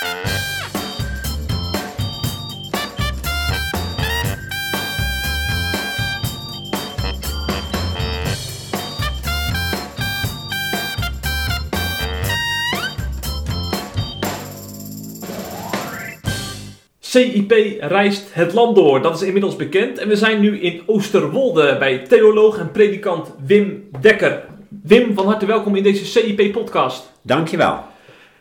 CIP reist het land door, dat is inmiddels bekend. En we zijn nu in Oosterwolde bij theoloog en predikant Wim Dekker. Wim, van harte welkom in deze CIP-podcast. Dankjewel.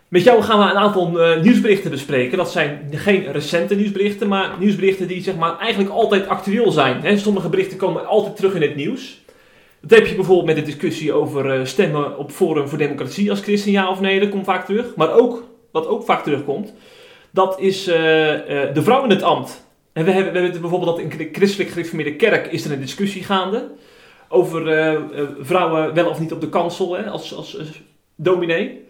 Met jou gaan we een aantal uh, nieuwsberichten bespreken. Dat zijn geen recente nieuwsberichten, maar nieuwsberichten die zeg maar, eigenlijk altijd actueel zijn. Hè? Sommige berichten komen altijd terug in het nieuws. Dat heb je bijvoorbeeld met de discussie over uh, stemmen op Forum voor Democratie als christen, ja of nee. Dat komt vaak terug. Maar ook, wat ook vaak terugkomt, dat is uh, de vrouw in het ambt. En we hebben, we hebben bijvoorbeeld dat in de christelijk gereformeerde kerk is er een discussie gaande over vrouwen wel of niet op de kansel hè, als, als dominee.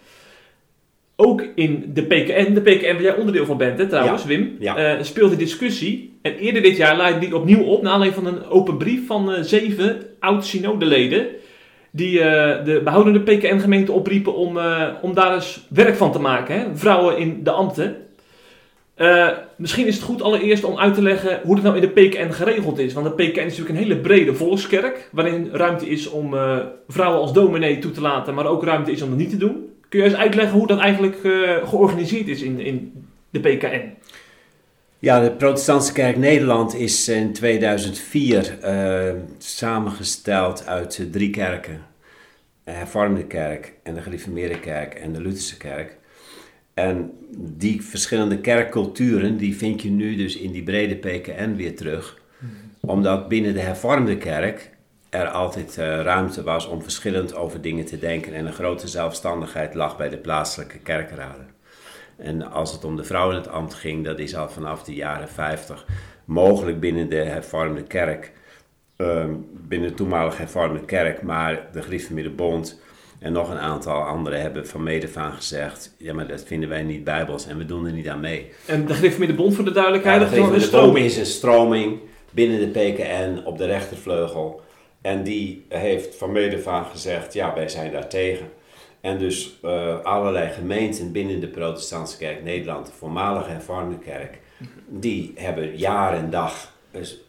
Ook in de PKN, de PKN waar jij onderdeel van bent hè, trouwens, Ja. Wim, Ja. speelt die discussie. En eerder dit jaar leidde die opnieuw op, naar aanleiding van een open brief van zeven oud-synodeleden die uh, de behoudende PKN-gemeente opriepen om, uh, om daar eens werk van te maken. Hè? Vrouwen in de ambten. Uh, misschien is het goed allereerst om uit te leggen hoe het nou in de PKN geregeld is. Want de PKN is natuurlijk een hele brede volkskerk, waarin ruimte is om vrouwen als dominee toe te laten, maar ook ruimte is om dat niet te doen. Kun je eens uitleggen hoe dat eigenlijk georganiseerd is in, in de PKN? Ja, de Protestantse Kerk Nederland is in 2004 uh, samengesteld uit drie kerken. De hervormde kerk en de gereformeerde kerk en de Lutherse kerk. En die verschillende kerkculturen, die vind je nu dus in die brede PKN weer terug. Omdat binnen de hervormde kerk er altijd uh, ruimte was om verschillend over dingen te denken. En een grote zelfstandigheid lag bij de plaatselijke kerkraden. En als het om de vrouw in het ambt ging, dat is al vanaf de jaren 50 mogelijk binnen de hervormde kerk. Um, binnen de toenmalige hervormde kerk, maar de Gereformeerde Bond en nog een aantal anderen hebben van medefaan gezegd: ja, maar dat vinden wij niet bijbels en we doen er niet aan mee. En de Gereformeerde Bond, voor de duidelijkheid, Ja, dat de is een stroming. is een stroming binnen de PKN op de rechtervleugel. En die heeft van medefaan gezegd: ja, wij zijn daar tegen. En dus uh, allerlei gemeenten binnen de Protestantse Kerk Nederland, de voormalige hervormde kerk, die hebben jaar en dag dus,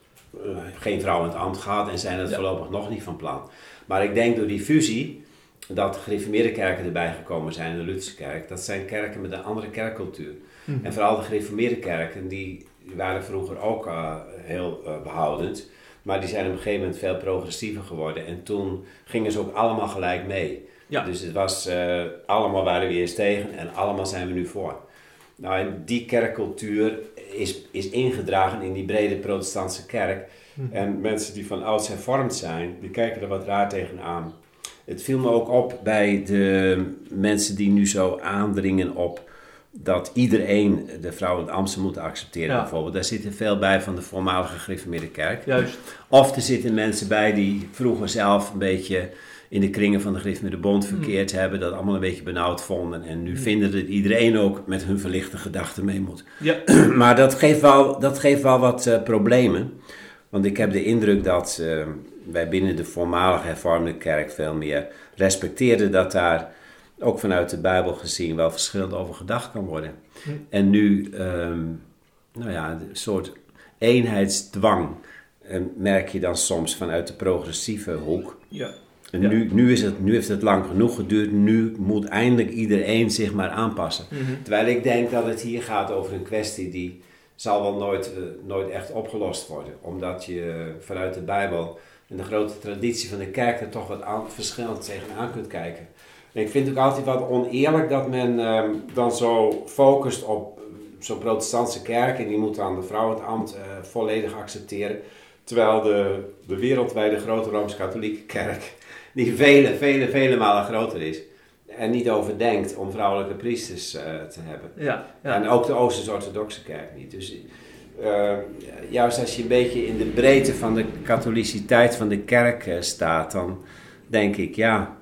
uh, geen vrouw in het ambt gehad en zijn het Ja. voorlopig nog niet van plan. Maar ik denk door die fusie dat de gereformeerde kerken erbij gekomen zijn, de Lutherse kerk, dat zijn kerken met een andere kerkcultuur. Mhm. En vooral de gereformeerde kerken, die waren vroeger ook uh, heel behoudend, maar die zijn op een gegeven moment veel progressiever geworden. En toen gingen ze ook allemaal gelijk mee. Ja. Dus het was, uh, allemaal waren we eerst tegen en allemaal zijn we nu voor. Nou, en die kerkcultuur is, is ingedragen in die brede protestantse kerk. Mhm. En mensen die van ouds hervormd zijn, die kijken er wat raar tegenaan. Het viel me ook op bij de mensen die nu zo aandringen op dat iedereen de vrouw in het Amsterdam moet accepteren Ja. bijvoorbeeld. Daar zitten veel bij van de voormalige gereformeerde kerk. Juist. Of er zitten mensen bij die vroeger zelf een beetje in de kringen van de gereformeerde bond Hmm. verkeerd hebben. Dat allemaal een beetje benauwd vonden. En nu vinden dat iedereen ook met hun verlichte gedachten mee moet. Ja. maar dat geeft wel, dat geeft wel wat uh, problemen. Want ik heb de indruk dat uh, wij binnen de voormalige hervormde kerk veel meer respecteerden dat daar ook vanuit de Bijbel gezien wel verschillend over gedacht kan worden. Hm. En nu, um, nou ja, een soort eenheidsdwang uh, merk je dan soms vanuit de progressieve hoek. Ja. En Ja. nu, nu, is het, nu heeft het lang genoeg geduurd, nu moet eindelijk iedereen zich maar aanpassen. Mhm. Terwijl ik denk dat het hier gaat over een kwestie die zal wel nooit, uh, nooit echt opgelost worden. Omdat je vanuit de Bijbel en de grote traditie van de kerk er toch wat aan, verschillend tegenaan kunt kijken. En ik vind het ook altijd wat oneerlijk dat men uh, dan zo focust op zo'n protestantse kerk en die moet dan de vrouw het ambt uh, volledig accepteren. Terwijl de, de wereldwijde grote Rooms-Katholieke kerk, die vele, vele, vele malen groter is, er niet over denkt om vrouwelijke priesters uh, te hebben. Ja. ja. En ook de Oosters-Orthodoxe kerk niet. Dus uh, juist als je een beetje in de breedte van de katholiciteit van de kerk staat, dan denk ik, ja,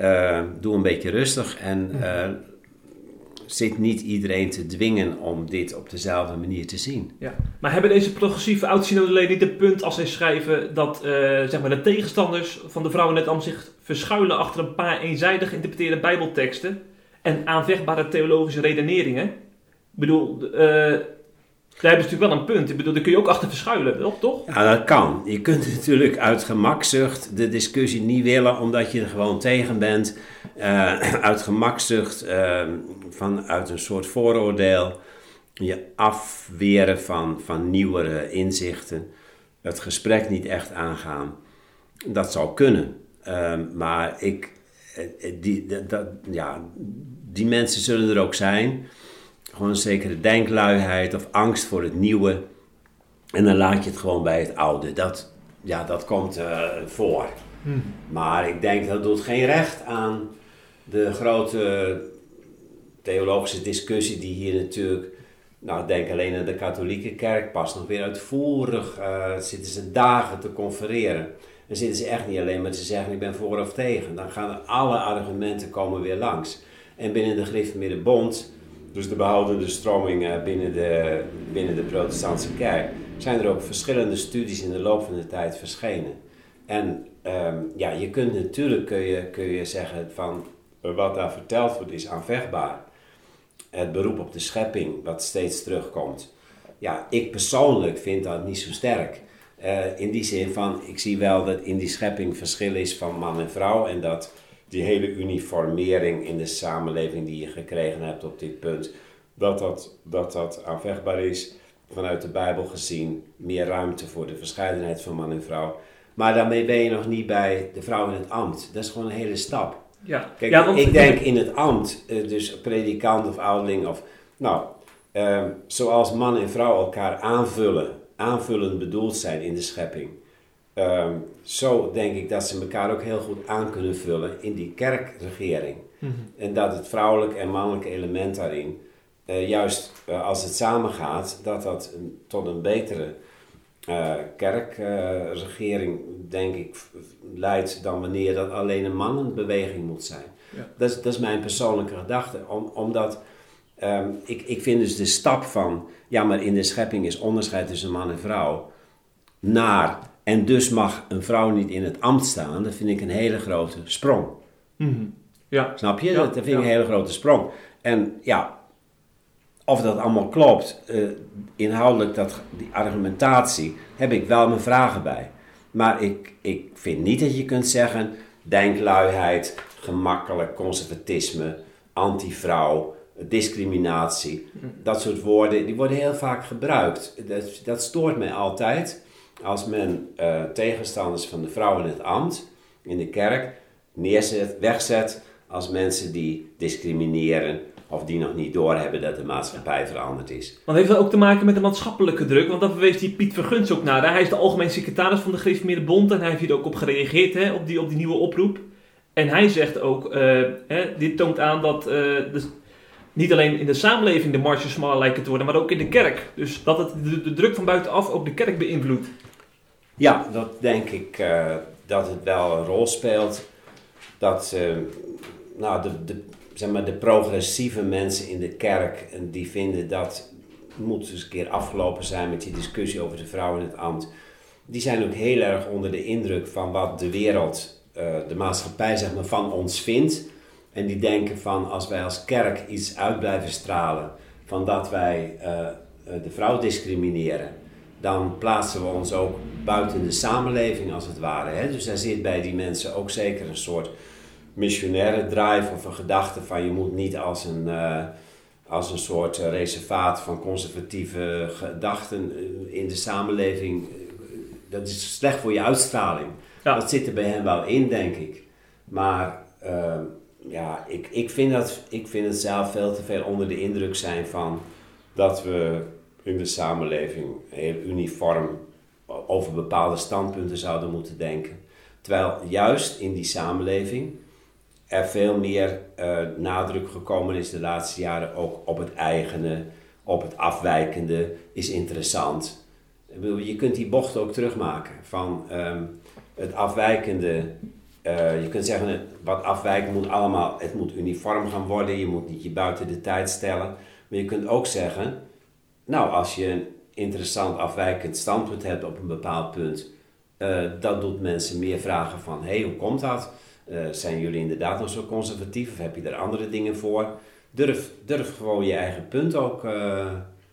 uh, doe een beetje rustig en uh, zit niet iedereen te dwingen om dit op dezelfde manier te zien. Ja. Maar hebben deze progressieve oud-synodeleden niet het punt als zij schrijven dat uh, zeg maar de tegenstanders van de vrouwen net am zich verschuilen achter een paar eenzijdig geïnterpreteerde bijbelteksten en aanvechtbare theologische redeneringen? bedoel, uh, daar hebben natuurlijk wel een punt. Ik bedoel, daar kun je ook achter verschuilen, toch? Ja, dat kan. Je kunt natuurlijk uit gemakzucht de discussie niet willen omdat je er gewoon tegen bent. Uh, uit gemakzucht, uh, vanuit een soort vooroordeel, je afweren van, van nieuwere inzichten, het gesprek niet echt aangaan. Dat zou kunnen. Uh, maar ik, die, dat, ja, die mensen zullen er ook zijn gewoon een zekere denkluiheid of angst voor het nieuwe. En dan laat je het gewoon bij het oude. Dat, ja, dat komt uh, voor. Hmm. Maar ik denk dat doet geen recht aan de grote theologische discussie die hier natuurlijk... Nou, denk alleen aan de katholieke kerk, pas nog weer uitvoerig. Uh, zitten ze dagen te confereren. Dan zitten ze echt niet alleen maar te zeggen ik ben voor of tegen. Dan gaan alle argumenten komen weer langs. En binnen de Gereformeerde Bond dus de behoudende stromingen binnen de, binnen de protestantse kerk, zijn er ook verschillende studies in de loop van de tijd verschenen. En ehm, ja, je kunt natuurlijk kun je, kun je zeggen van wat daar verteld wordt is aanvechtbaar. Het beroep op de schepping, wat steeds terugkomt. Ja, ik persoonlijk vind dat niet zo sterk. Uh, in die zin van, ik zie wel dat in die schepping verschil is van man en vrouw en dat die hele uniformering in de samenleving die je gekregen hebt op dit punt, dat dat, dat, dat aanvechtbaar is vanuit de Bijbel gezien. Meer ruimte voor de verscheidenheid van man en vrouw. Maar daarmee ben je nog niet bij de vrouw in het ambt. Dat is gewoon een hele stap. Ja. Kijk, ja, ik denk in het ambt, eh, dus predikant of ouderling of... Nou, uh, zoals man en vrouw elkaar aanvullen, aanvullend bedoeld zijn in de schepping Ehm, zo denk ik dat ze elkaar ook heel goed aan kunnen vullen in die kerkregering. Mhm. En dat het vrouwelijke en mannelijke element daarin, uh, juist uh, als het samengaat, dat dat tot een betere uh, kerkregering, denk ik, leidt dan wanneer dat alleen een mannenbeweging moet zijn. Ja. Dat, is, dat is mijn persoonlijke gedachte, Om, omdat um, ik, ik vind dus de stap van, ja, maar in de schepping is onderscheid tussen man en vrouw, naar en dus mag een vrouw niet in het ambt staan. Dat vind ik een hele grote sprong. Mm ja. Snap je? dat vind ik een hele grote sprong. En ja, of dat allemaal klopt, uh, inhoudelijk dat, die argumentatie, heb ik wel mijn vragen bij. Maar ik, ik vind niet dat je kunt zeggen, denkluiheid, gemakkelijk conservatisme, anti-vrouw, discriminatie. Mhm. Dat soort woorden, die worden heel vaak gebruikt. Dat, dat stoort mij altijd als men uh, tegenstanders van de vrouw in het ambt, in de kerk, neerzet, wegzet als mensen die discrimineren of die nog niet doorhebben dat de maatschappij veranderd is. Want heeft dat ook te maken met de maatschappelijke druk? Want daar verwees die Piet Verguns ook naar. Hij is de algemeen secretaris van de Gereformeerde Bond en hij heeft hier ook op gereageerd, hè, op, die, op die nieuwe oproep. En hij zegt ook, uh, hè, dit toont aan dat uh, niet alleen in de samenleving de marges smaller lijken te worden, maar ook in de kerk. Dus dat het de, de druk van buitenaf ook de kerk beïnvloedt. Ja, dat denk ik uh, dat het wel een rol speelt. Dat uh, nou, de, zeg maar, de progressieve mensen in de kerk, die vinden dat moet eens een keer afgelopen zijn met die discussie over de vrouw in het ambt. Die zijn ook heel erg onder de indruk van wat de wereld, uh, de maatschappij zeg maar, van ons vindt. En die denken van als wij als kerk iets uit blijven stralen van dat wij de vrouw discrimineren dan plaatsen we ons ook buiten de samenleving als het ware. Hè? Dus daar zit bij die mensen ook zeker een soort missionaire drive of een gedachte van je moet niet als een, uh, als een soort uh, reservaat van conservatieve gedachten uh, in de samenleving. Dat is slecht voor je uitstraling. Ja. Dat zit er bij hen wel in, denk ik. Maar ja, ik, ik, vind dat, ik vind het zelf veel te veel onder de indruk zijn van dat we in de samenleving heel uniform over bepaalde standpunten zouden moeten denken. Terwijl juist in die samenleving er veel meer uh, nadruk gekomen is de laatste jaren ook op het eigene, op het afwijkende, is interessant. Je kunt die bocht ook terugmaken van um, het afwijkende. Uh, je kunt zeggen, wat afwijken moet allemaal, het moet uniform gaan worden, je moet niet je buiten de tijd stellen. Maar je kunt ook zeggen, nou, als je een interessant afwijkend standpunt hebt op een bepaald punt, uh, dat doet mensen meer vragen van, hé, hey, hoe komt dat? Uh, zijn jullie inderdaad nog zo conservatief of heb je er andere dingen voor? durf, durf gewoon je eigen punt ook eh,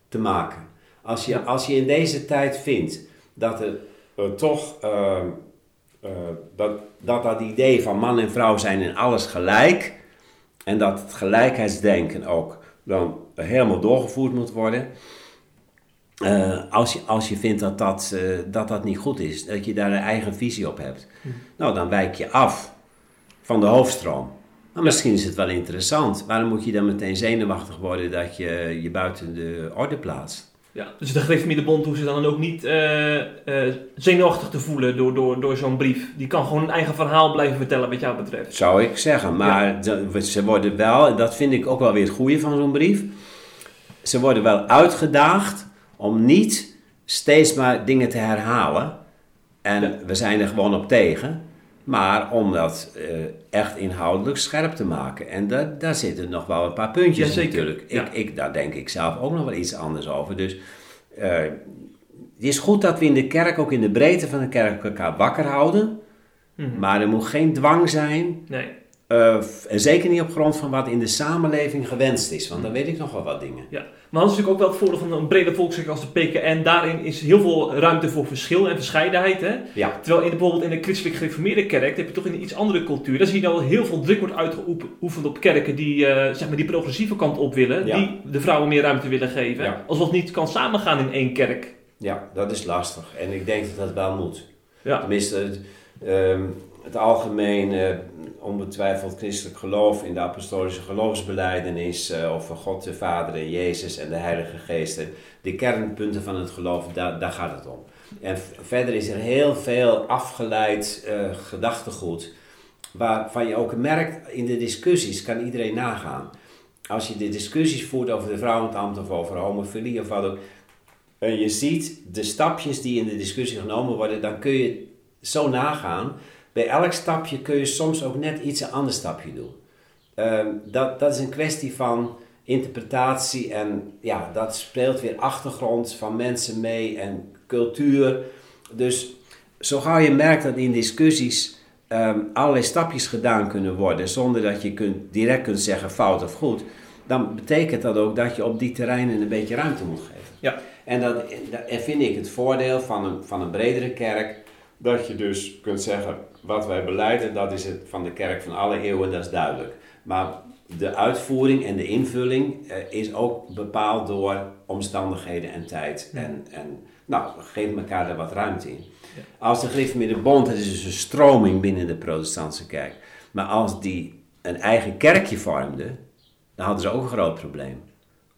te maken. Als je, als je in deze tijd vindt dat er uh, toch dat, dat dat idee van man en vrouw zijn in alles gelijk en dat het gelijkheidsdenken ook dan helemaal doorgevoerd moet worden. Uh, als, je, als je vindt dat dat, uh, dat dat niet goed is, dat je daar een eigen visie op hebt, hm. nou dan wijk je af van de hoofdstroom. Maar misschien is het wel interessant. Waarom moet je dan meteen zenuwachtig worden dat je je buiten de orde plaatst? Ja, dus de bond hoeft ze dan ook niet uh, uh, zenuwachtig te voelen door, door, door zo'n brief. Die kan gewoon een eigen verhaal blijven vertellen wat jou betreft. Zou ik zeggen, maar ja. ze worden wel, dat vind ik ook wel weer het goede van zo'n brief. Ze worden wel uitgedaagd om niet steeds maar dingen te herhalen. En ja. we zijn er gewoon op tegen. Maar om dat uh, echt inhoudelijk scherp te maken. En daar, daar zitten nog wel een paar puntjes ja, natuurlijk. Ja. Ik, ik, daar denk ik zelf ook nog wel iets anders over. Dus uh, het is goed dat we in de kerk, ook in de breedte van de kerk, elkaar wakker houden. Mm -hmm. Maar er moet geen dwang zijn. Nee. Uh, en zeker niet op grond van wat in de samenleving gewenst is. Want dan weet ik nog wel wat dingen. Ja, maar dat is natuurlijk ook wel het voordeel van een brede volkskerk als de PKN. Daarin is heel veel ruimte voor verschil en verscheidenheid. Hè? Ja. Terwijl in, bijvoorbeeld in de christelijk gereformeerde kerk heb je toch een iets andere cultuur. Daar zie je dat heel veel druk wordt uitgeoefend op kerken die uh, zeg maar die progressieve kant op willen. Ja. Die de vrouwen meer ruimte willen geven. Ja. Alsof het niet kan samengaan in één kerk. Ja, dat is lastig. En ik denk dat dat wel moet. Ja. Tenminste, um, het algemeen uh, onbetwijfeld christelijk geloof in de apostolische geloofsbeleidenis uh, over God de Vader en Jezus en de Heilige Geest. De kernpunten van het geloof, daar, daar gaat het om. En verder is er heel veel afgeleid uh, gedachtegoed, waarvan je ook merkt in de discussies, kan iedereen nagaan. Als je de discussies voert over de vrouwenambt of over homofilie of wat ook, en je ziet de stapjes die in de discussie genomen worden, dan kun je zo nagaan bij elk stapje kun je soms ook net iets een ander stapje doen. Uh, dat, dat is een kwestie van interpretatie en ja, dat speelt weer achtergrond van mensen mee en cultuur. Dus zo gauw je merkt dat in discussies um, allerlei stapjes gedaan kunnen worden zonder dat je kunt, direct kunt zeggen fout of goed, dan betekent dat ook dat je op die terreinen een beetje ruimte moet geven. Ja. En dat, dat vind ik het voordeel van een, van een bredere kerk, dat je dus kunt zeggen, wat wij beleiden, dat is het van de kerk van alle eeuwen, dat is duidelijk. Maar de uitvoering en de invulling uh, is ook bepaald door omstandigheden en tijd. Ja. En, en nou, geef elkaar daar wat ruimte in. Ja. Als de gereformeerde bond, het is dus een stroming binnen de protestantse kerk. Maar als die een eigen kerkje vormde, dan hadden ze ook een groot probleem.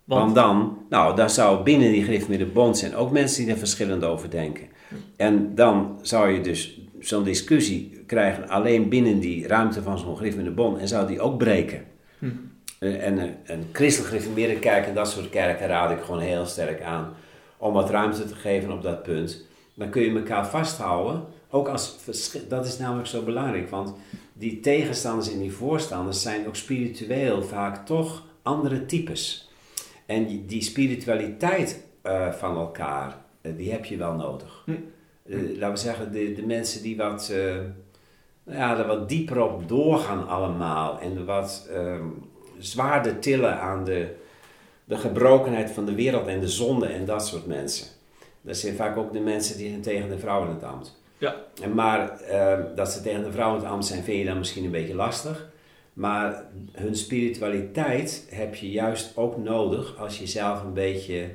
Want, Want dan, nou, dan zou binnen die gereformeerde bond zijn ook mensen die er verschillend over denken. En dan zou je dus zo'n discussie krijgen alleen binnen die ruimte van zo'n gereformeerde bond en zou die ook breken. Hm. En een, een christelijk gereformeerde kerk en dat soort kerken raad ik gewoon heel sterk aan om wat ruimte te geven op dat punt. Dan kun je elkaar vasthouden, ook als dat is namelijk zo belangrijk, want die tegenstanders en die voorstanders zijn ook spiritueel vaak toch andere types. En die spiritualiteit uh, van elkaar, uh, die heb je wel nodig. Hm. Uh, laten we zeggen, de, de mensen die wat, ja, er wat dieper op doorgaan allemaal en wat zwaarder tillen aan de, de gebrokenheid van de wereld en de zonde en dat soort mensen. Dat zijn vaak ook de mensen die zijn tegen de vrouw in het ambt. Ja. En maar dat ze tegen de vrouw in het ambt zijn, vind je dan misschien een beetje lastig. Maar hun spiritualiteit heb je juist ook nodig als je zelf een beetje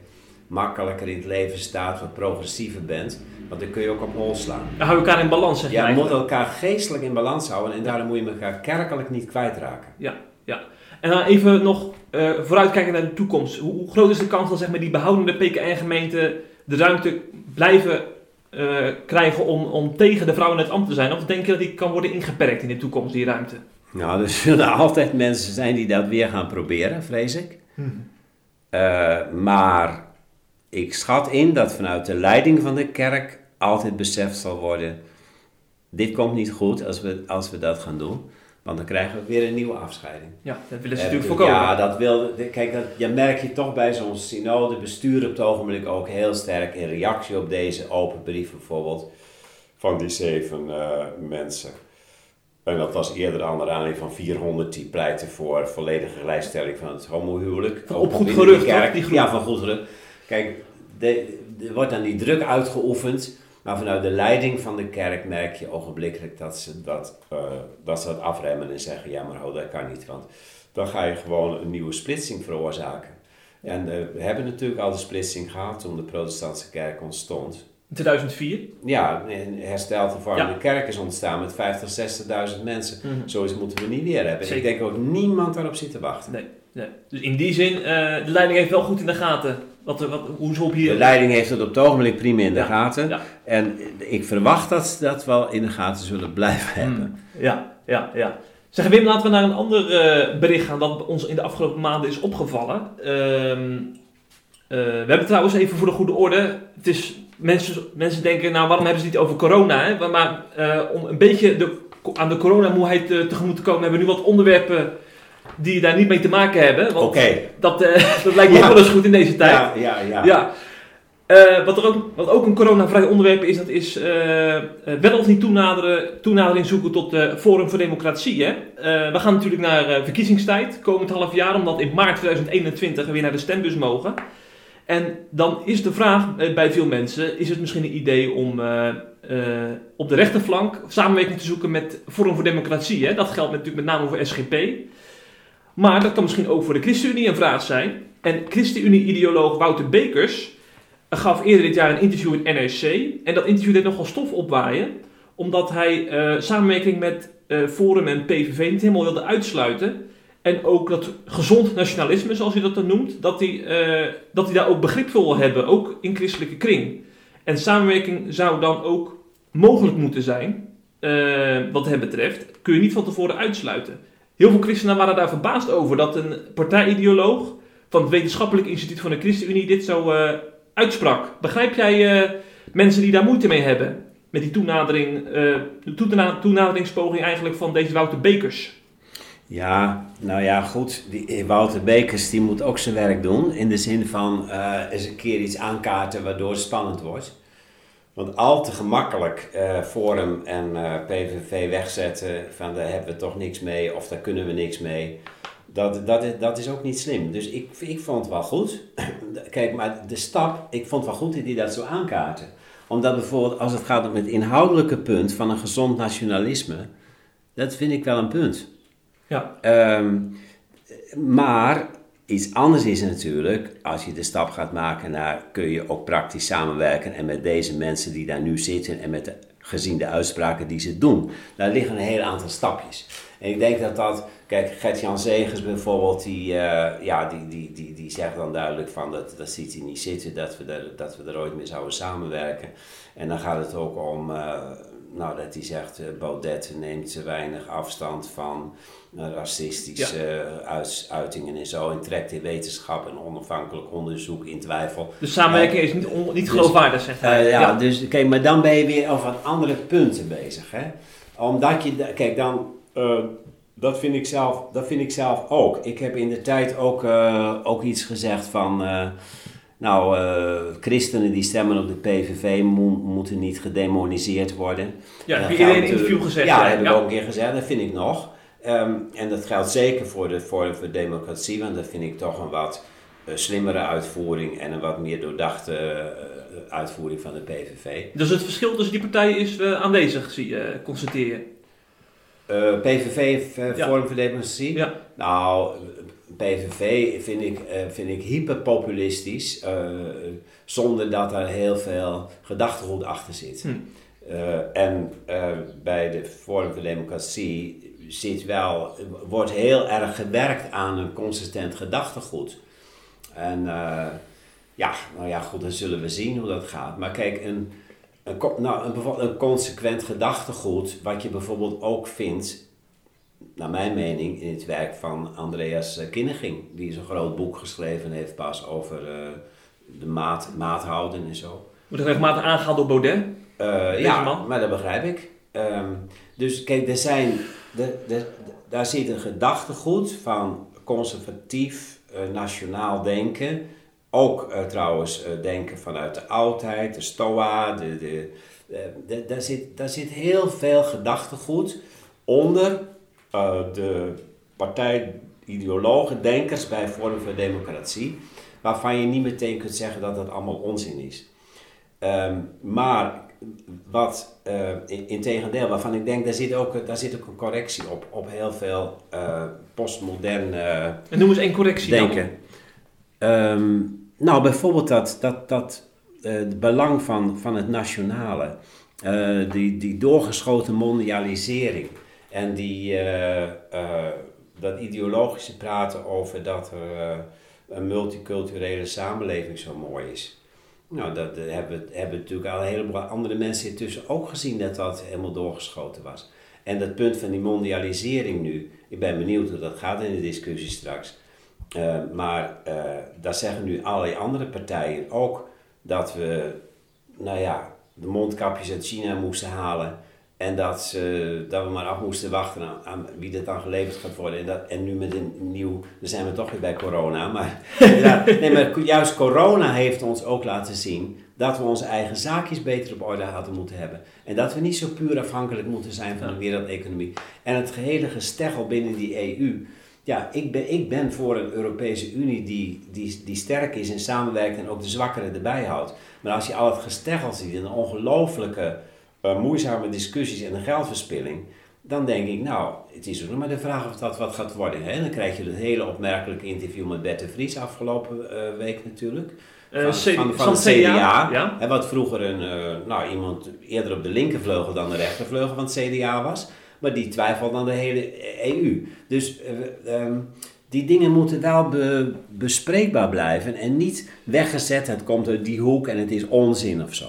makkelijker in het leven staat, wat progressiever bent. Want dan kun je ook op hol slaan. Dan hou je elkaar in balans, zeg je Ja, je moet elkaar geestelijk in balans houden en daarom moet je elkaar kerkelijk niet kwijtraken. Ja, ja. En dan even nog uh, vooruitkijken naar de toekomst. Hoe, groot is de kans dat zeg maar, die behoudende PKN-gemeenten de ruimte blijven uh, krijgen om, om tegen de vrouwen in het ambt te zijn? Of denk je dat die kan worden ingeperkt in de toekomst, die ruimte? Nou, er zullen altijd mensen zijn die dat weer gaan proberen, vrees ik. Uh, maar ik schat in dat vanuit de leiding van de kerk altijd beseft zal worden: dit komt niet goed als we, als we dat gaan doen. Want dan krijgen we weer een nieuwe afscheiding. Ja, dat willen ze natuurlijk voorkomen. Ja, dat wil, kijk, dat, je merk je toch bij zo'n synode bestuur op het ogenblik ook heel sterk in reactie op deze open brief bijvoorbeeld van die zeven uh, mensen. En dat was eerder aan de aanleiding van 400 die pleiten voor volledige gelijkstelling van het homohuwelijk. Van op goed gerucht? Ja, van goed gerucht. Kijk, er wordt dan die druk uitgeoefend. Maar vanuit de leiding van de kerk merk je ogenblikkelijk dat ze dat, eh, dat, ze dat afremmen en zeggen: ja, maar ho, dat kan niet. Want dan ga je gewoon een nieuwe splitsing veroorzaken. En eh, we hebben natuurlijk al de splitsing gehad toen de protestantse kerk ontstond. In 2004. Ja, een hersteld hervormde Ja. kerk is ontstaan met 50, 60.000 mensen. Mhm. Zoiets moeten we niet weer hebben. Zeker. Ik denk ook niemand daarop zit te wachten. Nee, nee. Dus in die zin, eh, de leiding heeft wel goed in de gaten wat, wat, hoe ze op hier... De leiding heeft het op het ogenblik prima in de Ja, gaten. ja. En ik verwacht dat ze dat wel in de gaten zullen blijven hebben. Ja, ja, ja. Zeg Wim, laten we naar een ander eh, bericht gaan dat ons in de afgelopen maanden is opgevallen. Ehm, eh, we hebben trouwens even voor de goede orde. Het is, mensen, mensen denken, nou waarom hebben ze het niet over corona? Hè? Maar- eh, om een beetje de, aan de coronamoeheid eh, tegemoet te komen, hebben we nu wat onderwerpen die daar niet mee te maken hebben. Want Oké. dat, eh, dat lijkt me Ja. ook wel eens goed in deze tijd. Ja, ja, ja. Ja. Wat, er ook, wat ook een coronavrij onderwerp is, dat is wel of niet toenaderen, toenadering zoeken tot de Forum voor Democratie. Hè? We gaan natuurlijk naar verkiezingstijd, komend half jaar, omdat in maart 2021 we weer naar de stembus mogen. En dan is de vraag eh, bij veel mensen, is het misschien een idee om eh, eh, op de rechterflank samenwerking te zoeken met Forum voor Democratie. Hè? Dat geldt natuurlijk met name voor SGP. Maar dat kan misschien ook voor de ChristenUnie een vraag zijn. En ChristenUnie-ideoloog Wouter Bekers gaf eerder dit jaar een interview in NRC. En dat interview deed nogal stof opwaaien. Omdat hij samenwerking met Forum en PVV niet helemaal wilde uitsluiten. En ook dat gezond nationalisme, zoals hij dat dan noemt, dat hij, eh, dat hij daar ook begrip voor hebben, ook in christelijke kring. En samenwerking zou dan ook mogelijk moeten zijn, eh, wat hem betreft. Kun je niet van tevoren uitsluiten. Heel veel christenen waren daar verbaasd over dat een partijideoloog van het Wetenschappelijk Instituut van de ChristenUnie dit zo eh, uitsprak. Begrijp jij mensen die daar moeite mee hebben? Met die toenadering, de toena- toenaderingspoging eigenlijk van deze Wouter Bekers. Ja, nou ja, goed. Die, Wouter Bekers die moet ook zijn werk doen. In de zin van eh, eens een keer iets aankaarten waardoor het spannend wordt. Want al te gemakkelijk eh Forum en eh, PVV wegzetten van daar hebben we toch niks mee of daar kunnen we niks mee. Dat, dat, is, dat is ook niet slim. Dus ik, ik vond het wel goed. Kijk, maar de stap, ik vond het wel goed dat die dat zo aankaarten. Omdat bijvoorbeeld als het gaat om het inhoudelijke punt van een gezond nationalisme, dat vind ik wel een punt. Ja, Ehm, maar iets anders is natuurlijk, als je de stap gaat maken naar kun je ook praktisch samenwerken en met deze mensen die daar nu zitten en met de, gezien de uitspraken die ze doen, daar liggen een heel aantal stapjes. En ik denk dat dat, kijk, Gert-Jan Zegers bijvoorbeeld, die, eh, ja, die, die, die, die zegt dan duidelijk van dat, dat ziet hij niet zitten, dat we, er, dat we er ooit mee zouden samenwerken. En dan gaat het ook om, eh, nou dat hij zegt, eh, Baudet neemt te weinig afstand van racistische eh, uitingen en zo. En trekt de wetenschap en onafhankelijk onderzoek in twijfel. de samenwerking is niet, on- niet Dus- geloofwaardig, zegt hij. Eh, ja, dus kijk, maar dan ben je weer over andere punten bezig. Hè? Omdat je, kijk, dan, eh, dat, vind ik zelf, dat vind ik zelf ook. Ik heb in de tijd ook, ook iets gezegd van. nou, christenen die stemmen op de PVV mo- moeten niet gedemoniseerd worden. Ja, En heb dat je in een interview gezegd. Ja, ja. heb ik ook een keer gezegd. Dat vind ik nog. Ehm, en dat geldt zeker voor de Forum voor Democratie, want dat vind ik toch een wat eh, slimmere uitvoering en een wat meer doordachte eh, uitvoering van de PVV. Dus het verschil tussen die partijen is eh, aanwezig, zie je, constateer je. PVV, Ja. Forum voor Democratie. Ja. Nou, PVV vind ik, vind ik hyperpopulistisch, zonder dat er heel veel gedachtegoed achter zit. Hm. En bij de Forum voor Democratie zit wel, wordt heel erg gewerkt aan een consistent gedachtegoed. En eh, ja, nou ja, goed, dan zullen we zien hoe dat gaat. Maar kijk, een, een, nou, een, bijvoorbeeld een consequent gedachtegoed, wat je bijvoorbeeld ook vindt, naar mijn mening, in het werk van Andreas Kinneging, die zo'n groot boek geschreven heeft pas over eh, de maat, maat houden en zo. Wordt regelmatig aangehaald door Baudet. Eh, ja, man? maar dat begrijp ik. Ehm, dus kijk, er zijn, daar zit een gedachtegoed van conservatief, eh, nationaal denken. Ook eh, trouwens eh, denken vanuit de oudheid, de stoa. De, de, daar, zit, daar zit heel veel gedachtegoed. onder de partij ideologen, denkers bij Forum voor Democratie, waarvan je niet meteen kunt zeggen dat dat allemaal onzin is. Um, maar wat, in, in, tegendeel, waarvan ik denk, daar zit ook, daar zit ook een correctie op, op heel veel uh, postmodern uh, En noem eens één correctie denken. Um, nou, bijvoorbeeld dat, dat, dat het belang van, van het nationale, die, die doorgeschoten mondialisering en die, dat ideologische praten over dat er een multiculturele samenleving zo mooi is. Nou, dat hebben, hebben natuurlijk al een heleboel andere mensen intussen ook gezien dat dat helemaal doorgeschoten was. En dat punt van die mondialisering nu, ik ben benieuwd hoe dat gaat in de discussie straks. Uh, maar uh, daar zeggen nu allerlei andere partijen ook dat we, nou ja, de mondkapjes uit China moesten halen. En dat, dat we maar af moesten wachten aan, wie dat dan geleverd gaat worden. En, dat, en nu met een nieuw, dan zijn we toch weer bij corona. Maar, ja, nee, maar juist corona heeft ons ook laten zien dat we onze eigen zaakjes beter op orde hadden moeten hebben. En dat we niet zo puur afhankelijk moeten zijn van de wereldeconomie. En het gehele gesteggel binnen die EU. Ja, ik ben, ik ben voor een Europese Unie die, die, die sterk is en samenwerkt en ook de zwakkeren erbij houdt. Maar als je al het gesteggel ziet en een ongelofelijke uh, moeizame discussies en een geldverspilling, dan denk ik, nou, het is ook maar de vraag of dat wat gaat worden. Hè? Dan krijg je het hele opmerkelijke interview met Bette Vries afgelopen uh, week natuurlijk. Uh, van, van, van, het CDA, ja. Hè, wat vroeger een, nou, iemand eerder op de linkervleugel dan de rechtervleugel van het CDA was. Maar die twijfelt aan de hele EU. Dus um, die dingen moeten wel be, bespreekbaar blijven en niet weggezet. Het komt uit die hoek en het is onzin of zo.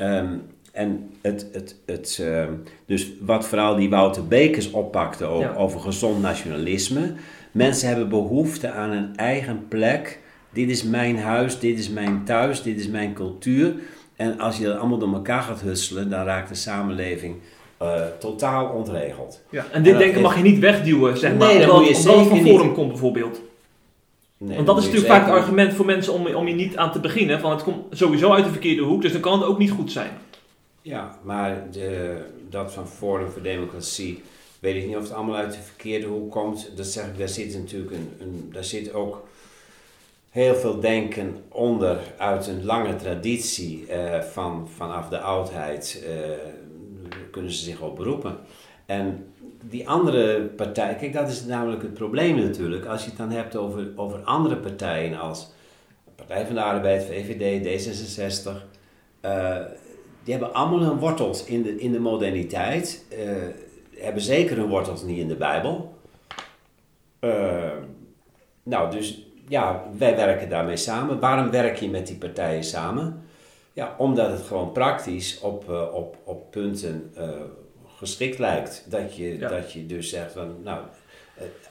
Um, en het, het, het, uh, dus wat vooral die Wouter Bekers oppakte over, over gezond nationalisme. Mensen hebben behoefte aan een eigen plek. Dit is mijn huis, dit is mijn thuis, dit is mijn cultuur. En als je dat allemaal door elkaar gaat husselen, dan raakt de samenleving uh, totaal ontregeld. Ja, en dit denken mag je niet wegduwen, zeg maar. Nee, dat omdat, moet je omdat het van Forum komt bijvoorbeeld. Nee, Want dat is natuurlijk vaak het argument voor mensen om, om je niet aan te beginnen. Van het komt sowieso uit de verkeerde hoek, dus dan kan het ook niet goed zijn. Ja, maar de, dat van Forum voor Democratie, weet ik niet of het allemaal uit de verkeerde hoek komt. Dat zeg ik, daar zit natuurlijk een, een daar zit ook heel veel denken onder uit een lange traditie uh, van, vanaf de oudheid. Uh, kunnen ze zich op beroepen. En die andere partijen, kijk, dat is namelijk het probleem natuurlijk. Als je het dan hebt over, over andere partijen als Partij van de Arbeid, VVD, D66. Uh, die hebben allemaal hun wortels in de, in de moderniteit. Uh, hebben zeker hun wortels niet in de Bijbel. Uh, nou, dus ja, wij werken daarmee samen. Waarom werk je met die partijen samen? Ja, omdat het gewoon praktisch op, uh, op, op punten geschikt lijkt. Dat je, dat je dus zegt van, nou,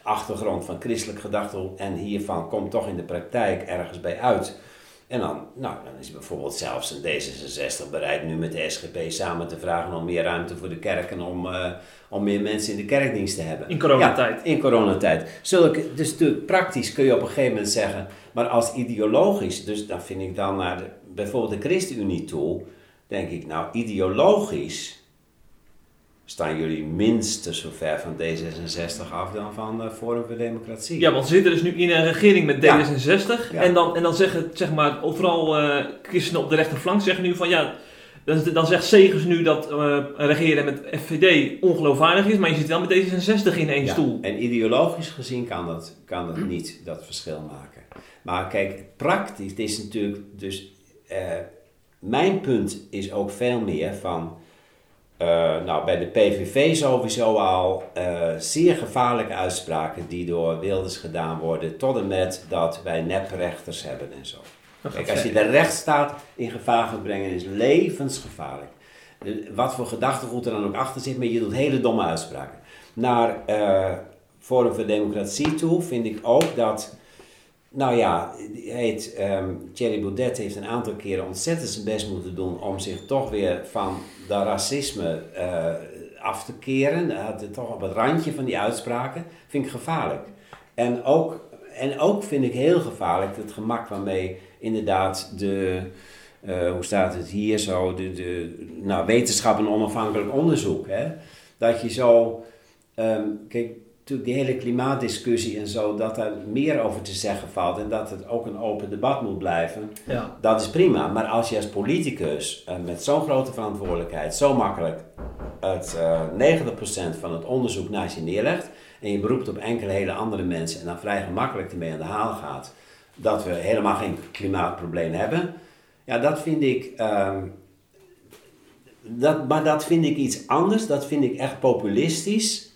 achtergrond van christelijk gedachtegoed en hiervan komt toch in de praktijk ergens bij uit. En dan, nou, dan is bijvoorbeeld zelfs een D66 bereid nu met de SGP samen te vragen om meer ruimte voor de kerken, om, uh, om meer mensen in de kerkdienst te hebben. In coronatijd. Ja, in coronatijd. Zulke, dus natuurlijk praktisch kun je op een gegeven moment zeggen, maar als ideologisch, dus dan vind ik dan naar de, bijvoorbeeld de ChristenUnie toe, denk ik nou ideologisch staan jullie minstens zo ver van D66 af dan van uh, Forum voor Democratie. Ja, want ze zitten dus nu in een regering met D66. En, dan, en dan zeggen zeg maar, overal uh, christenen op de rechterflank zeggen nu van ja, dan, dan zegt Segers nu dat uh, regeren met FVD ongeloofwaardig is, maar je zit wel met D66 in één stoel. En ideologisch gezien kan dat, kan dat niet dat verschil maken. Maar kijk, praktisch, het is natuurlijk dus, mijn punt is ook veel meer van uh, nou, bij de PVV sowieso al uh, zeer gevaarlijke uitspraken die door Wilders gedaan worden, tot en met dat wij neprechters hebben en zo. Kijk, als je de rechtsstaat in gevaar gaat brengen, is levensgevaarlijk. Wat voor gedachtegoed er dan ook achter zit, maar je doet hele domme uitspraken. Naar uh, Forum voor Democratie toe vind ik ook dat nou ja, heet, um, Thierry Baudet heeft een aantal keren ontzettend zijn best moeten doen om zich toch weer van dat racisme uh, af te keren. Hij had het toch op het randje van die uitspraken. Vind ik gevaarlijk. En ook, en ook vind ik heel gevaarlijk het gemak waarmee inderdaad de, uh, hoe staat het hier zo, de, de nou, wetenschap en onafhankelijk onderzoek. Hè? Dat je zo ehm, kijk, natuurlijk die hele klimaatdiscussie en zo, dat er meer over te zeggen valt en dat het ook een open debat moet blijven, Ja. dat is prima. Maar als je als politicus eh, met zo'n grote verantwoordelijkheid zo makkelijk het eh 90% van het onderzoek naast je neerlegt en je beroept op enkele hele andere mensen en dan vrij gemakkelijk ermee aan de haal gaat, dat we helemaal geen klimaatprobleem hebben, ja, dat vind ik. ehm, dat, maar dat vind ik iets anders, dat vind ik echt populistisch.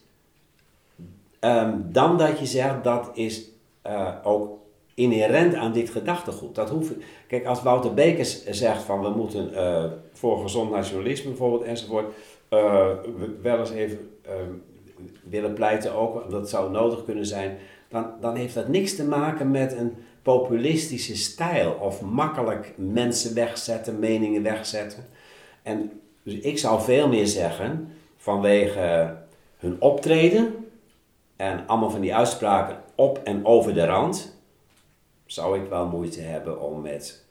Ehm, dan dat je zegt dat is eh, ook inherent aan dit gedachtegoed. Dat hoef, kijk, als Wouter Bekers zegt van we moeten eh, voor gezond nationalisme bijvoorbeeld enzovoort, we- wel eens even ehm, willen pleiten ook, dat zou nodig kunnen zijn, dan, dan heeft dat niks te maken met een populistische stijl of makkelijk mensen wegzetten, meningen wegzetten. En dus ik zou veel meer zeggen vanwege hun optreden en allemaal van die uitspraken op en over de rand, zou ik wel moeite hebben om met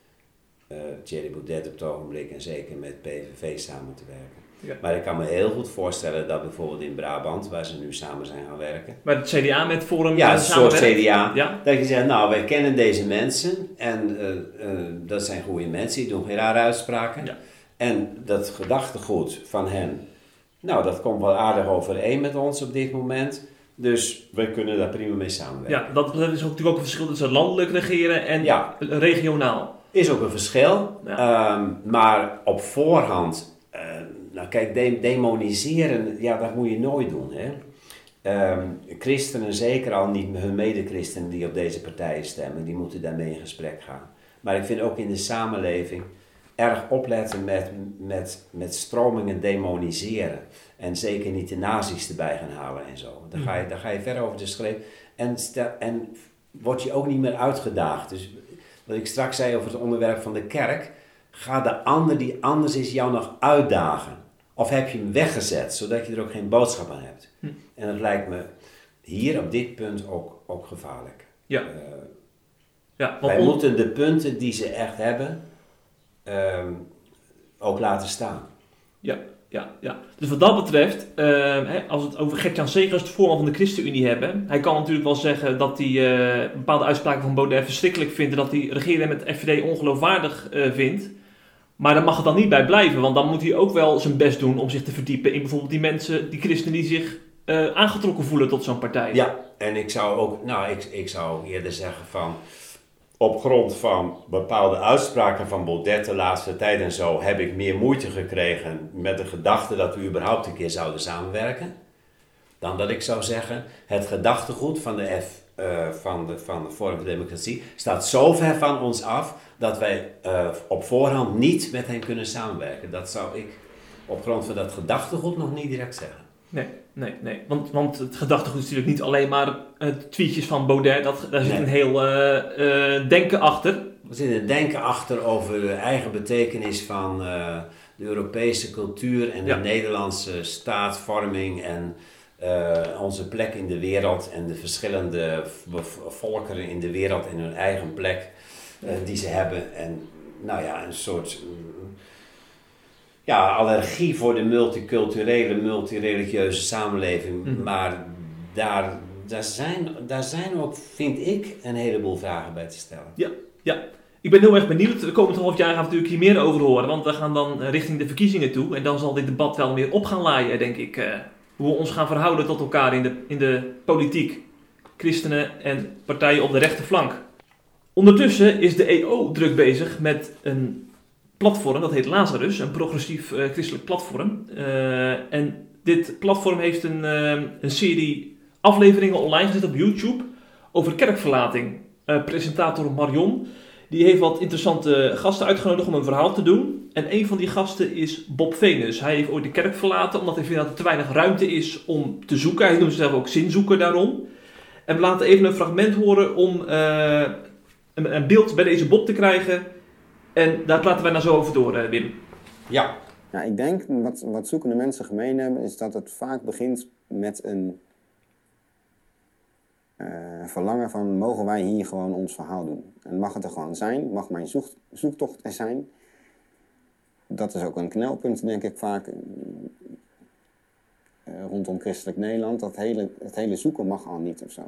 eh Thierry Baudet op het ogenblik en zeker met PVV samen te werken. Ja. Maar ik kan me heel goed voorstellen dat bijvoorbeeld in Brabant, waar ze nu samen zijn gaan werken, Maar het CDA met Forum ja, een soort. CDA. Ja. Dat je zegt, nou, wij kennen deze mensen en eh, eh, dat zijn goede mensen, die doen geen rare uitspraken. Ja. En dat gedachtegoed van hen, nou, dat komt wel aardig overeen met ons op dit moment. Dus we kunnen daar prima mee samenwerken. Ja, dat is ook natuurlijk ook een verschil tussen landelijk regeren en Ja. regionaal. Is ook een verschil. Ja. Ehm, maar op voorhand, eh, nou kijk, de- demoniseren, ja, dat moet je nooit doen. Hè? Ehm, christenen, zeker al niet hun medechristenen die op deze partijen stemmen, die moeten daarmee in gesprek gaan. Maar ik vind ook in de samenleving erg opletten met, met, met stromingen demoniseren. En zeker niet de nazi's erbij gaan halen en zo. Dan ga je, dan ga je ver over de schreef. En, stel- en word je ook niet meer uitgedaagd. Dus wat ik straks zei over het onderwerp van de kerk. Ga de ander die anders is jou nog uitdagen. Of heb je hem weggezet, zodat je er ook geen boodschap aan hebt. Hm. En dat lijkt me hier op dit punt ook, ook gevaarlijk. Ja. Eh, Ja, wij moeten de punten die ze echt hebben ehm, ook laten staan. Ja, ja, ja. Dus wat dat betreft, eh, hè, als we het over Gert-Jan Segers, de voorman van de ChristenUnie, hebben. Hij kan natuurlijk wel zeggen dat hij eh, bepaalde uitspraken van Baudet verschrikkelijk vindt. En dat hij regeren met FVD ongeloofwaardig eh, vindt. Maar daar mag het dan niet bij blijven. Want dan moet hij ook wel zijn best doen om zich te verdiepen in bijvoorbeeld die mensen, die christenen die zich eh, aangetrokken voelen tot zo'n partij. Ja, en ik zou ook, nou, ik, ik zou eerder zeggen van, op grond van bepaalde uitspraken van Baudet de laatste tijd en zo, heb ik meer moeite gekregen met de gedachte dat we überhaupt een keer zouden samenwerken. Dan dat ik zou zeggen, het gedachtegoed van de, F, eh, van de, van de Forum Democratie staat zo ver van ons af dat wij eh, op voorhand niet met hen kunnen samenwerken. Dat zou ik op grond van dat gedachtegoed nog niet direct zeggen. Nee, nee, nee. Want, want het gedachtegoed is natuurlijk niet alleen maar eh, tweetjes van Baudet. Dat, daar zit Nee. een heel eh, eh, denken achter. Er zit een denken achter over de eigen betekenis van eh, de Europese cultuur en Ja. de Nederlandse staatsvorming en onze plek in de wereld en de verschillende volkeren in de wereld en hun eigen plek die ze hebben. En nou ja, een soort ja, allergie voor de multiculturele, multireligieuze samenleving. Mhm. Maar daar, daar, zijn, daar zijn ook, vind ik, een heleboel vragen bij te stellen. Ik ben heel erg benieuwd. De komende half jaar gaan we natuurlijk hier meer over horen. Want we gaan dan richting de verkiezingen toe. En dan zal dit debat wel meer op gaan laaien, denk ik. eh, hoe we ons gaan verhouden tot elkaar in de, in de politiek. Christenen en partijen op de rechterflank. Ondertussen is de EO druk bezig met een platform. Dat heet Lazarus. Een progressief eh, christelijk platform. Eh, en dit platform heeft een, eh, een serie afleveringen online gezet op YouTube. Over kerkverlating. Presentator Marion die heeft wat interessante gasten uitgenodigd om een verhaal te doen. En een van die gasten is Bob Venus. Hij heeft ooit de kerk verlaten omdat hij vindt dat er te weinig ruimte is om te zoeken. Hij noemt zichzelf ook zinzoeker daarom. En we laten even een fragment horen om een, een beeld bij deze Bob te krijgen. En daar praten wij nou zo over door, eh, Wim. Ja, Ja, ik denk wat, wat zoekende mensen gemeen hebben, is dat het vaak begint met een eh, verlangen van mogen wij hier gewoon ons verhaal doen. En mag het er gewoon zijn, mag mijn zoek, zoektocht er zijn. Dat is ook een knelpunt, denk ik vaak. eh, rondom christelijk Nederland, dat hele, het hele zoeken mag al niet of zo.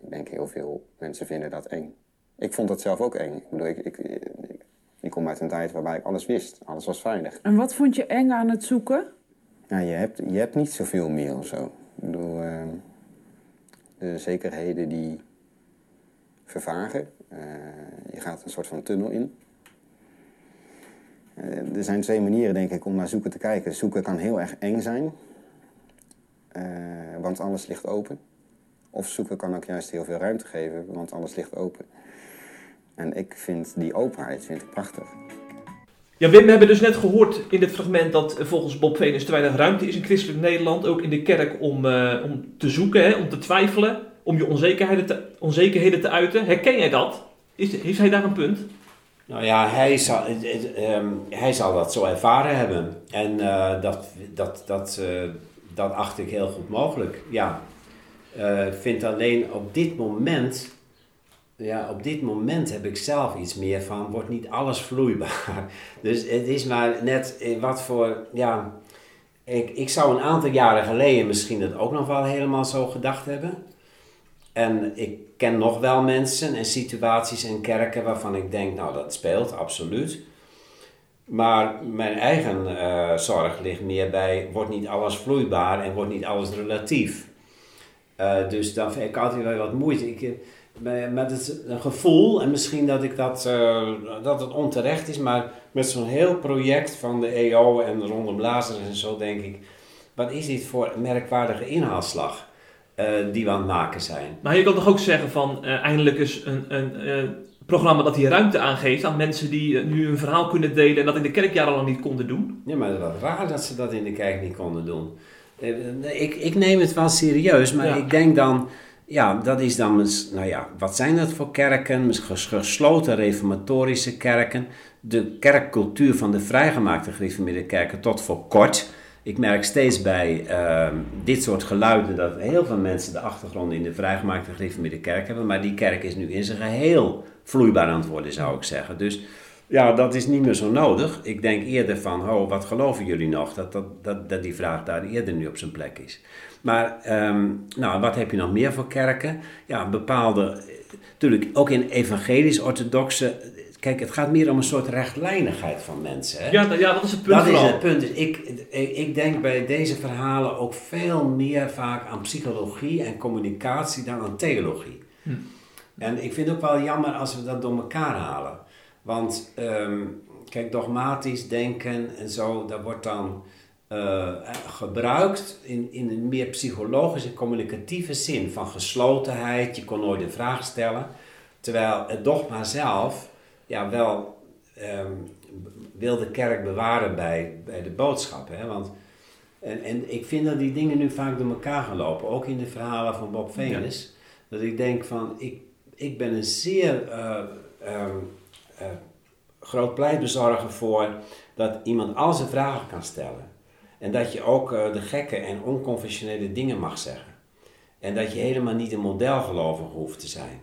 Ik denk heel veel mensen vinden dat eng. Ik vond dat zelf ook eng. Ik, bedoel, ik, ik, ik, ik kom uit een tijd waarbij ik alles wist. Alles was veilig. En wat vond je eng aan het zoeken? Ja, je, hebt, je hebt niet zoveel meer of zo. Ik bedoel, eh, de zekerheden die vervagen. Eh, je gaat een soort van tunnel in. Eh, er zijn twee manieren, denk ik, om naar zoeken te kijken. Zoeken kan heel erg eng zijn, eh, want alles ligt open. Of zoeken kan ook juist heel veel ruimte geven, want alles ligt open. En ik vind die openheid vind ik prachtig. Ja, Wim, we hebben dus net gehoord in dit fragment dat eh, volgens Bob Venus te weinig ruimte is in christelijk Nederland, ook in de kerk, om, eh, om te zoeken, hè, om te twijfelen, om je onzekerheden te, onzekerheden te uiten. Herken jij dat? Is, heeft hij daar een punt? Nou ja, hij zal, het- het, ehm, hij zal dat zo ervaren hebben. En eh, dat, dat, dat, eh, dat acht ik heel goed mogelijk. Ja, Eh, ik vind alleen op dit moment, ja, op dit moment heb ik zelf iets meer van, wordt niet alles vloeibaar. Dus het is maar net eh, wat voor, ja, ik, ik zou een aantal jaren geleden misschien dat ook nog wel helemaal zo gedacht hebben. En ik ken nog wel mensen en situaties en kerken waarvan ik denk, nou dat speelt, absoluut. Maar mijn eigen eh, zorg ligt meer bij, wordt niet alles vloeibaar en wordt niet alles relatief. Eh, dus dan vind ik altijd wel wat moeite. Ik, met- het, gevoel, en misschien dat, ik dat, eh, dat het onterecht is, maar met zo'n heel project van de EO en rondom Lazarus en zo denk ik, wat is dit voor een merkwaardige inhaalslag eh, die we aan het maken zijn? Maar je kan toch ook zeggen van eh, eindelijk is een, een programma dat hier ruimte aangeeft aan mensen die nu een verhaal kunnen delen en dat in de kerk jarenlang niet konden doen. Ja, maar wat raar dat ze dat in de kerk niet konden doen. Ik, ik neem het wel serieus, maar Ja. ik denk dan, ja, dat is dan, nou ja, wat zijn dat voor kerken? Gesloten reformatorische kerken. De kerkcultuur van de vrijgemaakte gereformeerde tot voor kort. Ik merk steeds bij ehm, dit soort geluiden dat heel veel mensen de achtergrond in de vrijgemaakte gereformeerde hebben. Maar die kerk is nu in zijn geheel vloeibaar aan het worden, zou ik zeggen. Dus ja, dat is niet meer zo nodig. Ik denk eerder van, oh, wat geloven jullie nog? Dat, dat, dat, dat die vraag daar eerder nu op zijn plek is. Maar, ehm, nou, wat heb je nog meer voor kerken? Ja, bepaalde, natuurlijk ook in evangelisch-orthodoxe, kijk, het gaat meer om een soort rechtlijnigheid van mensen. Hè? Ja, dat- ja dat is het punt Dat is het punt. Dus ik, ik, ik denk bij deze verhalen ook veel meer vaak aan psychologie en communicatie dan aan theologie. Hm. En ik vind het ook wel jammer als we dat door elkaar halen. Want ehm, kijk, dogmatisch denken en zo, dat wordt dan eh, gebruikt in, in een meer psychologische, communicatieve zin van geslotenheid. Je kon nooit een vraag stellen. Terwijl het dogma zelf ja, wel ehm, wil de kerk bewaren bij, bij de boodschap. Hè? Want, en, en ik vind dat die dingen nu vaak door elkaar gaan lopen. Ook in de verhalen van Bob Venus. Dat ik denk van, ik, ik ben een zeer eh, ehm, eh, groot pleitbezorger voor dat iemand al zijn vragen kan stellen. En dat je ook eh, de gekke en onconventionele dingen mag zeggen. En dat je helemaal niet een modelgelovige hoeft te zijn.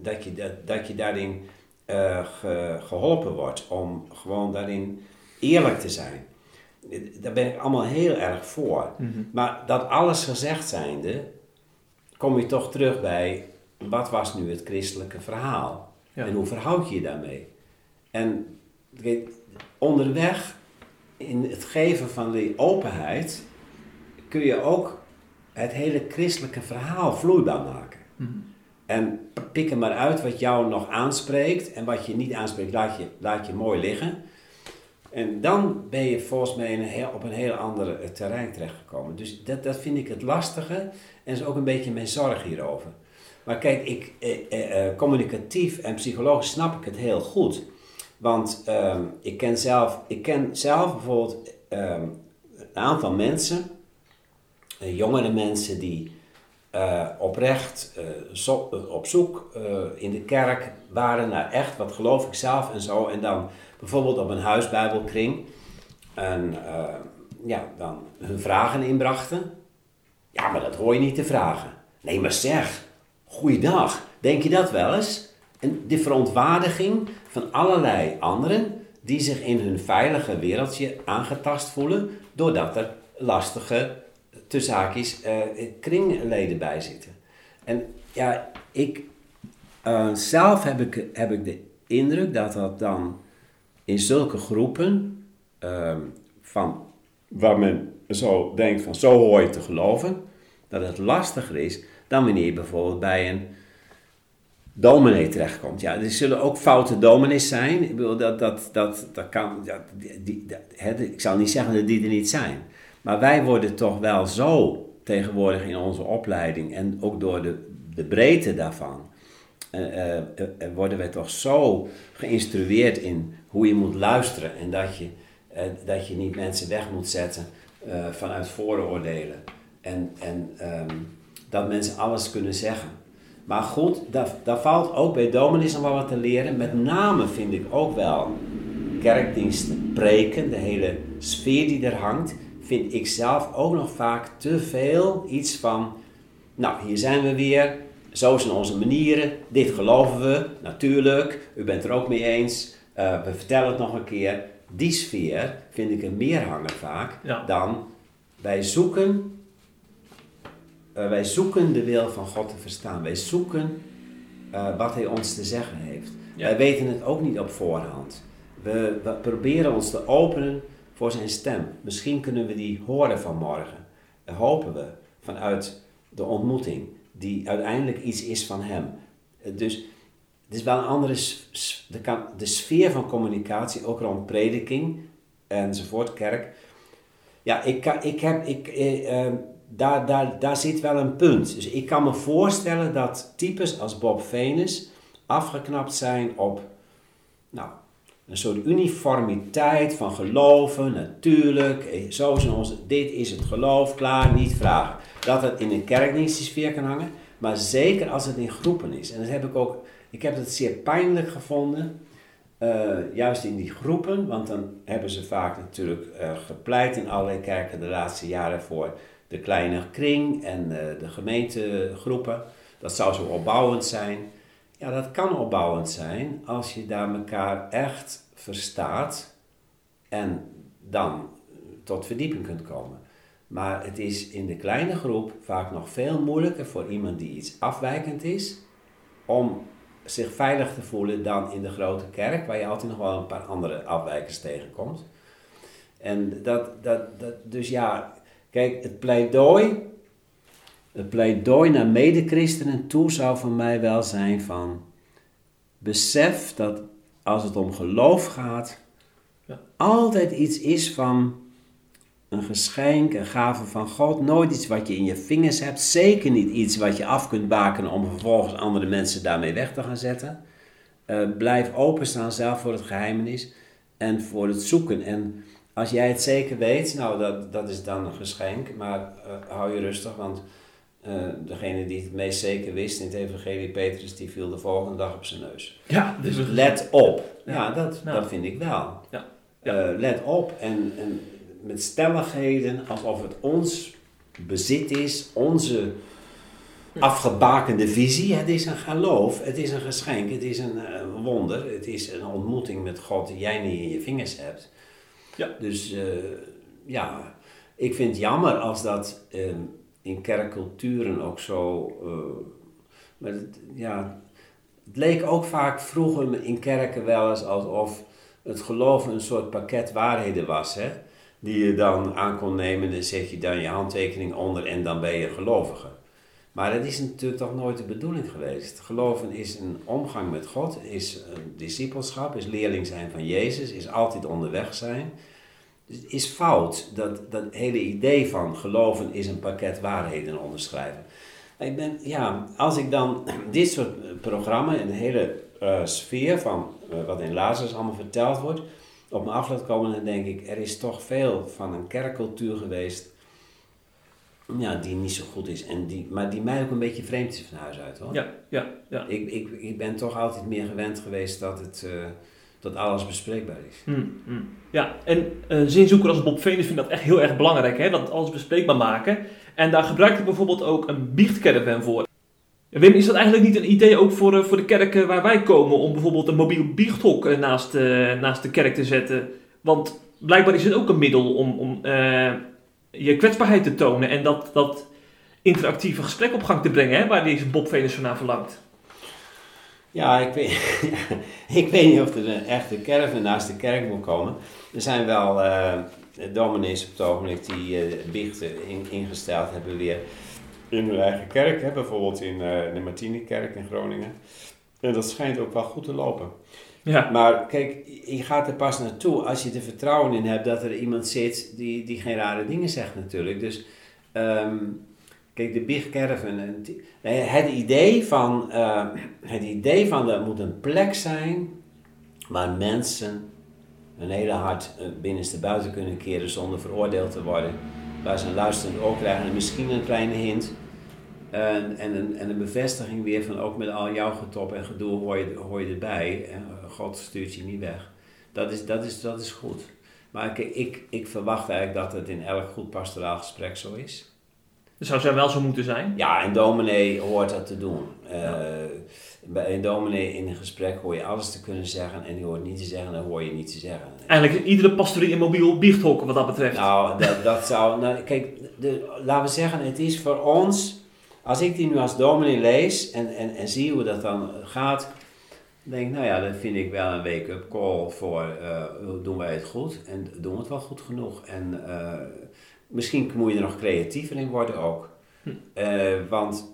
Dat je, dat, dat je daarin eh, ge- geholpen wordt om gewoon daarin eerlijk te zijn. Daar ben ik allemaal heel erg voor. Maar dat alles gezegd zijnde, kom je toch terug bij wat was nu het christelijke verhaal? Ja. En hoe verhoud je je daarmee? En onderweg in het geven van die openheid kun je ook het hele christelijke verhaal vloeibaar maken. En pik er maar uit wat jou nog aanspreekt en wat je niet aanspreekt, laat je, laat je mooi liggen. En dan ben je volgens mij een heel, op een heel ander eh, terrein terechtgekomen. Dus dat, dat vind ik het lastige en is ook een beetje mijn zorg hierover. Maar kijk, ik, eh, eh, eh, communicatief en psychologisch snap ik het heel goed. Want ehm, ik, ken zelf, ik ken zelf bijvoorbeeld ehm, een aantal mensen, eh, jongere mensen die eh, oprecht eh, op zoek in de kerk waren naar echt, wat geloof ik zelf en zo. En dan bijvoorbeeld op een huisbijbelkring en ja, dan hun vragen inbrachten. Ja, maar dat hoor je niet te vragen. Nee, maar zeg, goeiedag, denk je dat wel eens? En de verontwaardiging van allerlei anderen die zich in hun veilige wereldje aangetast voelen doordat er lastige tussen haakjes, eh, kringleden bij zitten. En ja, ik, eh, zelf heb ik, heb ik de indruk dat dat dan in zulke groepen, ehm, van, waar men zo denkt van zo hoor je te geloven, dat het lastiger is dan wanneer je bijvoorbeeld bij een dominee terechtkomt. Ja, er zullen ook foute dominees zijn. Ik bedoel, dat, dat, dat, dat kan, die, dat- hè, ik zal niet zeggen dat die er niet zijn. Maar wij worden toch wel zo tegenwoordig in onze opleiding en ook door de, de breedte daarvan, eh, eh, eh, worden wij toch zo geïnstrueerd in hoe je moet luisteren en dat je, dat je niet mensen weg moet zetten vanuit vooroordelen. En, en ehm, dat mensen alles kunnen zeggen. Maar goed, daar, daar valt ook bij dominees nog wel wat te leren. Met name vind ik ook wel kerkdiensten, preken, de hele sfeer die er hangt, vind ik zelf ook nog vaak te veel iets van, nou hier zijn we weer, zo zijn onze manieren, dit geloven we, natuurlijk, u bent er ook mee eens, eh, we vertellen het nog een keer. Die sfeer vind ik er meer hangen vaak Ja. dan wij zoeken eh, wij zoeken de wil van God te verstaan. Wij zoeken eh, wat Hij ons te zeggen heeft. Ja. Wij weten het ook niet op voorhand. We, we proberen ons te openen voor Zijn stem. Misschien kunnen we die horen vanmorgen. Dat hopen we vanuit de ontmoeting, die uiteindelijk iets is van Hem. Eh, Dus het is wel een andere de, sfeer van communicatie, ook rond prediking enzovoort, kerk. Ja, ik, ik heb, ik, eh, eh, daar, daar, zit wel een punt. Dus ik kan me voorstellen dat types als Bob Venus afgeknapt zijn op nou, een soort uniformiteit van geloven, natuurlijk, eh, zo is onze, dit is het geloof, klaar, niet vragen. Dat het in een kerkdienstsfeer kan hangen, maar zeker als het in groepen is. En dat heb ik ook, ik heb het zeer pijnlijk gevonden, eh, juist in die groepen, want dan hebben ze vaak natuurlijk eh, gepleit in allerlei kerken de laatste jaren voor de kleine kring en eh, de gemeentegroepen. Dat zou zo opbouwend zijn. Ja, dat kan opbouwend zijn als je daar elkaar echt verstaat en dan tot verdieping kunt komen. Maar het is in de kleine groep vaak nog veel moeilijker voor iemand die iets afwijkend is, om zich veilig te voelen dan in de grote kerk, waar je altijd nog wel een paar andere afwijkers tegenkomt. En dat, dat, dat, dus ja, kijk, het pleidooi, het pleidooi naar medechristenen toe zou voor mij wel zijn van, besef dat als het om geloof gaat, Ja. altijd iets is van een geschenk, een gave van God. Nooit iets wat je in je vingers hebt. Zeker niet iets wat je af kunt bakenen om vervolgens andere mensen daarmee weg te gaan zetten. Eh, blijf openstaan zelf voor het geheimenis en voor het zoeken. En als jij het zeker weet, nou dat, dat is dan een geschenk. Maar eh, hou je rustig, want eh, degene die het meest zeker wist in het evangelie, Petrus, die viel de volgende dag op zijn neus. Ja, dus Let op. Ja. Ja, dat, dat vind ik wel. Ja. Ja. Eh, let op en, en met stelligheden alsof het ons bezit is, onze afgebakende visie. Het is een geloof, het is een geschenk, het is een eh, wonder, het is een ontmoeting met God die jij niet in je vingers hebt. Ja. Dus eh, ja, ik vind het jammer als dat eh, in kerkculturen ook zo. eh, maar het, ja, het leek ook vaak vroeger in kerken wel eens alsof het geloven een soort pakket waarheden was. Hè? Die je dan aan kon nemen, dan zet je dan je handtekening onder en dan ben je gelovige. Maar dat is natuurlijk toch nooit de bedoeling geweest. Geloven is een omgang met God, is een discipelschap, is leerling zijn van Jezus, is altijd onderweg zijn. Dus het is fout dat dat hele idee van geloven is een pakket waarheden onderschrijven. Ik ben, ja, als ik dan dit soort eh, programma en de hele eh, sfeer van eh, wat in Lazarus allemaal verteld wordt, op me af laat komen, dan denk ik, er is toch veel van een kerkcultuur geweest ja, die niet zo goed is. En die, maar die mij ook een beetje vreemd is van huis uit hoor. ja, ja, ja. Ik, ik, ik ben toch altijd meer gewend geweest dat, het, eh, dat alles bespreekbaar is. Hmm, hmm. Ja, en een zinzoeker als Bob Venus vindt dat echt heel erg belangrijk, hè? dat alles bespreekbaar maken. En daar gebruikt hij bijvoorbeeld ook een biechtcaravan voor. Wim, is dat eigenlijk niet een idee ook voor, eh, voor de kerken waar wij komen om bijvoorbeeld een mobiel biechthok eh, naast, eh, naast de kerk te zetten? Want blijkbaar is het ook een middel om, om eh, je kwetsbaarheid te tonen en dat, dat interactieve gesprek op gang te brengen, hè, waar deze Bob Venus naar verlangt. Ja, ik weet, ik weet niet of er een echte caravan naast de kerk moet komen. Er zijn wel uh, dominees op het ogenblik die uh, biechten in, ingesteld hebben weer in hun eigen kerk. Hè, bijvoorbeeld in uh, de Martini-kerk in Groningen. En dat schijnt ook wel goed te lopen. Ja. Maar kijk, je gaat er pas naartoe als je er vertrouwen in hebt dat er iemand zit die, die geen rare dingen zegt natuurlijk. Dus um, kijk, de Big Caravan, het idee van, uh, het idee van er moet een plek zijn waar mensen hun hele hart uh, binnenste buiten kunnen keren zonder veroordeeld te worden. Waar ze een luisterend oor krijgen en misschien een kleine hint. En, en, een, en een bevestiging weer van ook met al jouw getop en gedoe hoor je, erbij. God stuurt je niet weg. Dat is, dat is, dat is goed. Maar ik, ik, ik verwacht eigenlijk dat het in elk goed pastoraal gesprek zo is. Dat zou zij wel zo moeten zijn? Ja, een dominee hoort dat te doen. Uh, bij een dominee in een gesprek hoor je alles te kunnen zeggen en die hoort niet te zeggen, dan hoor je niet te zeggen. Eigenlijk iedere pastorie een mobiel biechthok wat dat betreft. Nou, dat, dat zou... Nou, kijk, de, laten we zeggen, het is voor ons... Als ik die nu als dominee lees en, en, en zie hoe dat dan gaat, denk nou ja, dat vind ik wel een wake-up call voor uh, doen wij het goed en doen we het wel goed genoeg. En uh, misschien moet je er nog creatiever in worden ook. Hm. Uh, want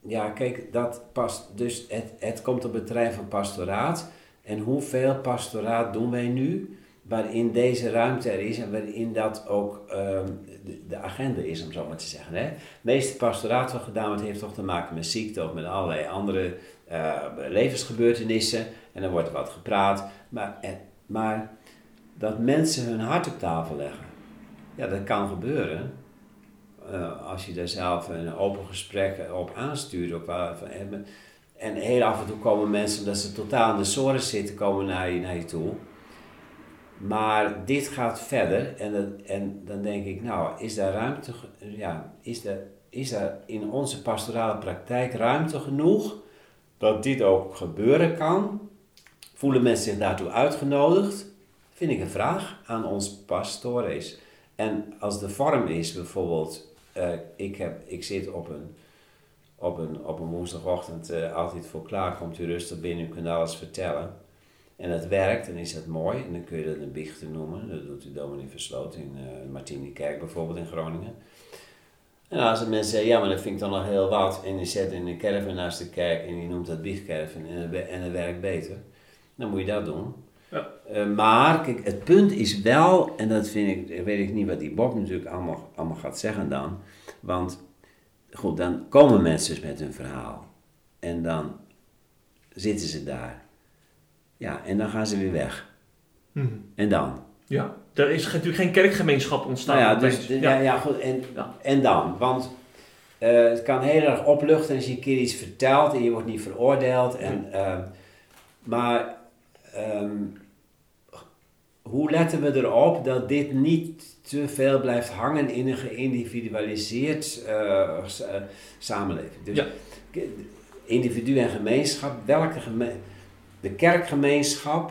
ja, kijk, dat past. Dus het, het komt op het terrein van pastoraat. En hoeveel pastoraat doen wij nu? Waarin deze ruimte er is en waarin dat ook um, de, agenda is, om zo maar te zeggen. Hè? Het meeste pastoraat wat gedaan wordt, heeft toch te maken met ziekte of met allerlei andere uh, levensgebeurtenissen. En dan wordt er wat gepraat. Maar, en, maar dat mensen hun hart op tafel leggen, ja, dat kan gebeuren. Uh, als je daar zelf een open gesprek op aanstuurt. Ook wel, en heel af en toe komen mensen, omdat ze totaal in de zorgen zitten, komen naar je, naar je toe. Maar dit gaat verder en, en dan denk ik, nou, is daar ruimte, ja, is er, is in onze pastorale praktijk ruimte genoeg dat dit ook gebeuren kan? Voelen mensen zich daartoe uitgenodigd? Vind ik een vraag aan ons pastores. En als de vorm is bijvoorbeeld, uh, ik, heb, ik zit op een, op een, op een woensdagochtend uh, altijd voor klaar, komt u rustig binnen, u kunt alles vertellen. En het werkt, dan is dat mooi. En dan kun je dat een biechten noemen. Dat doet de dominee Versloot in uh, Martini Kerk bijvoorbeeld in Groningen. En als de mensen zeggen, ja, maar dat vind ik dan nog heel wat. En je zet in een caravan naast de kerk en je noemt dat biechtcaravan en, en het werkt beter. Dan moet je dat doen. Ja. Uh, maar kijk, het punt is wel, en dat vind ik, weet ik niet wat die Bob natuurlijk allemaal, allemaal gaat zeggen dan. Want goed, dan komen mensen dus met hun verhaal. En dan zitten ze daar. Ja, en dan gaan ze weer weg. Hmm. En dan? Ja, er is natuurlijk geen kerkgemeenschap ontstaan. Nou ja, dus, ja. ja. Ja, goed, en, ja. en dan? Want uh, het kan heel erg opluchten als je een keer iets vertelt en je wordt niet veroordeeld. En, uh, maar um, hoe letten we erop dat dit niet te veel blijft hangen in een geïndividualiseerd uh, samenleving? Dus ja. individu en gemeenschap, welke gemeenschap? De kerkgemeenschap,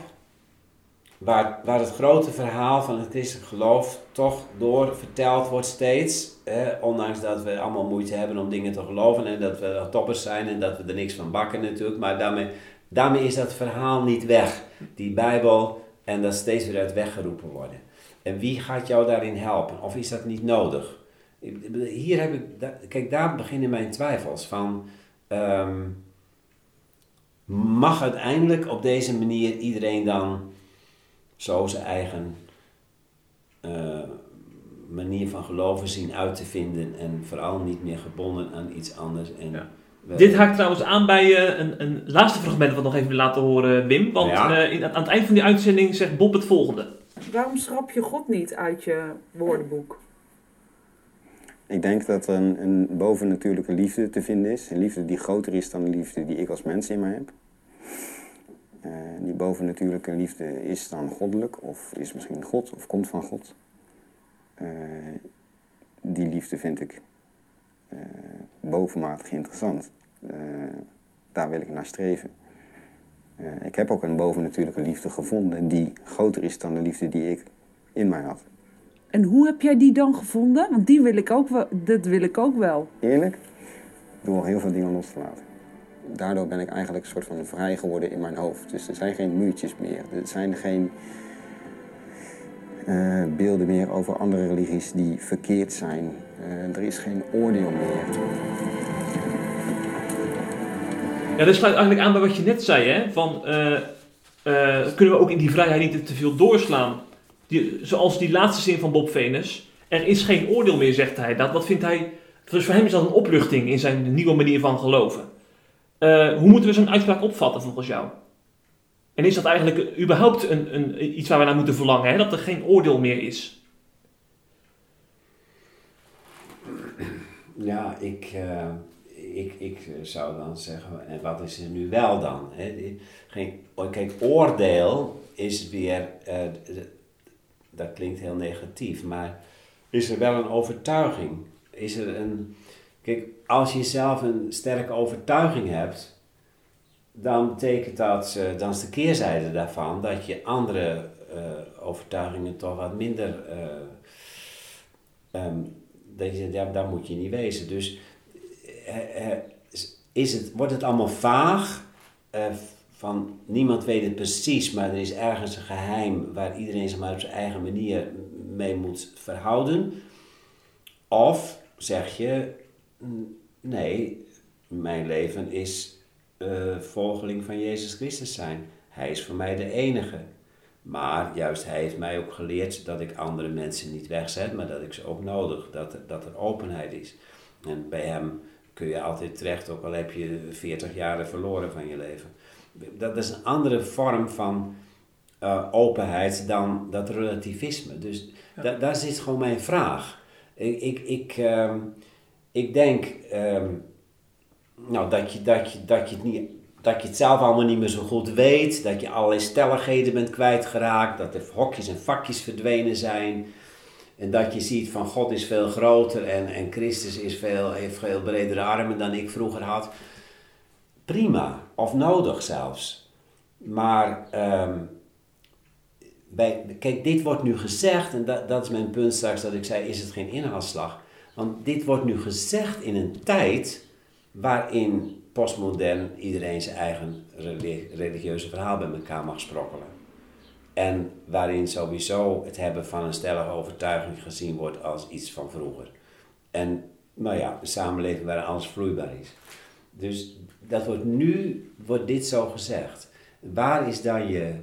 waar, waar het grote verhaal van het christelijk geloof toch door verteld wordt steeds. ondanks dat we allemaal moeite hebben om dingen te geloven en dat we toppers zijn en dat we er niks van bakken natuurlijk. Maar daarmee, daarmee is dat verhaal niet weg. Die Bijbel en dat steeds weer uit weggeroepen worden. En wie gaat jou daarin helpen? Of is dat niet nodig? Hier heb ik, kijk, daar beginnen mijn twijfels van. Um, mag uiteindelijk op deze manier iedereen dan zo zijn eigen uh, manier van geloven zien uit te vinden en vooral niet meer gebonden aan iets anders. En ja. Dit haakt trouwens aan bij uh, een, een laatste fragment wat nog even wil laten horen, Wim. Want ja. uh, in, aan het eind van die uitzending zegt Bob het volgende. Waarom schrap je God niet uit je woordenboek? Ik denk dat er een, een bovennatuurlijke liefde te vinden is. Een liefde die groter is dan de liefde die ik als mens in mij heb. Uh, die bovennatuurlijke liefde is dan goddelijk, of is misschien God, of komt van God. Uh, die liefde vind ik uh, bovenmatig interessant. daar wil ik naar streven. ik heb ook een bovennatuurlijke liefde gevonden die groter is dan de liefde die ik in mij had. En hoe heb jij die dan gevonden? Want die wil ik ook wel, dat wil ik ook wel. Eerlijk, door heel veel dingen los te laten. Daardoor ben ik eigenlijk een soort van vrij geworden in mijn hoofd. Dus er zijn geen muurtjes meer. Er zijn geen eh, beelden meer over andere religies die verkeerd zijn. Eh, er is geen oordeel meer. Ja, dat sluit eigenlijk aan bij wat je net zei, hè? Van, eh, eh, kunnen we ook in die vrijheid niet te veel doorslaan? Die, zoals die laatste zin van Bob Venus. Er is geen oordeel meer, zegt hij. Dat, dat vindt hij... Dus voor hem is dat een opluchting in zijn nieuwe manier van geloven. Eh, hoe moeten we zo'n uitspraak opvatten volgens jou? En is dat eigenlijk überhaupt een, een, iets waar we naar moeten verlangen? Hè? Dat er geen oordeel meer is? Ja, ik, eh, ik, ik zou dan zeggen, en wat is er nu wel dan? Hè? Geen, kijk, oordeel is weer, eh, dat klinkt heel negatief, maar is er wel een overtuiging? Is er een, kijk, als je zelf een sterke overtuiging hebt, dan betekent dat, eh, dan is de keerzijde daarvan dat je andere eh, overtuigingen toch wat minder, eh, ehm, dat je ja, daar moet je niet wezen. Dus is het, wordt het allemaal vaag, van niemand weet het precies, maar er is ergens een geheim waar iedereen zich maar op zijn eigen manier mee moet verhouden. Of zeg je, "N- nee, mijn leven is eh, volgeling van Jezus Christus zijn. Hij is voor mij de enige. Maar juist hij heeft mij ook geleerd dat ik andere mensen niet wegzet, maar dat ik ze ook nodig, dat dat er openheid is. En bij hem kun je altijd terecht, ook al heb je 40 jaren verloren van je leven. Dat is een andere vorm van eh, openheid dan dat relativisme. Dus da- daar zit gewoon mijn vraag. Ik, ik, ik, ehm, ik denk ehm, nou, dat, je, dat, je, dat, je het niet, dat je het zelf allemaal niet meer zo goed weet, dat je allerlei stelligheden bent kwijtgeraakt, dat er hokjes en vakjes verdwenen zijn. En dat je ziet van God is veel groter en, en Christus is veel, heeft veel bredere armen dan ik vroeger had. Prima, of nodig zelfs. Maar ehm, kijk, dit wordt nu gezegd, en dat, dat is mijn punt straks dat ik zei, is het geen inhaalslag? Want dit wordt nu gezegd in een tijd waarin postmodern iedereen zijn eigen reli- religieuze verhaal bij elkaar mag sprokkelen. En waarin sowieso het hebben van een stellige overtuiging gezien wordt als iets van vroeger. En nou ja, een samenleving waar alles vloeibaar is. Dus dat wordt nu, wordt dit zo gezegd. Waar is dan je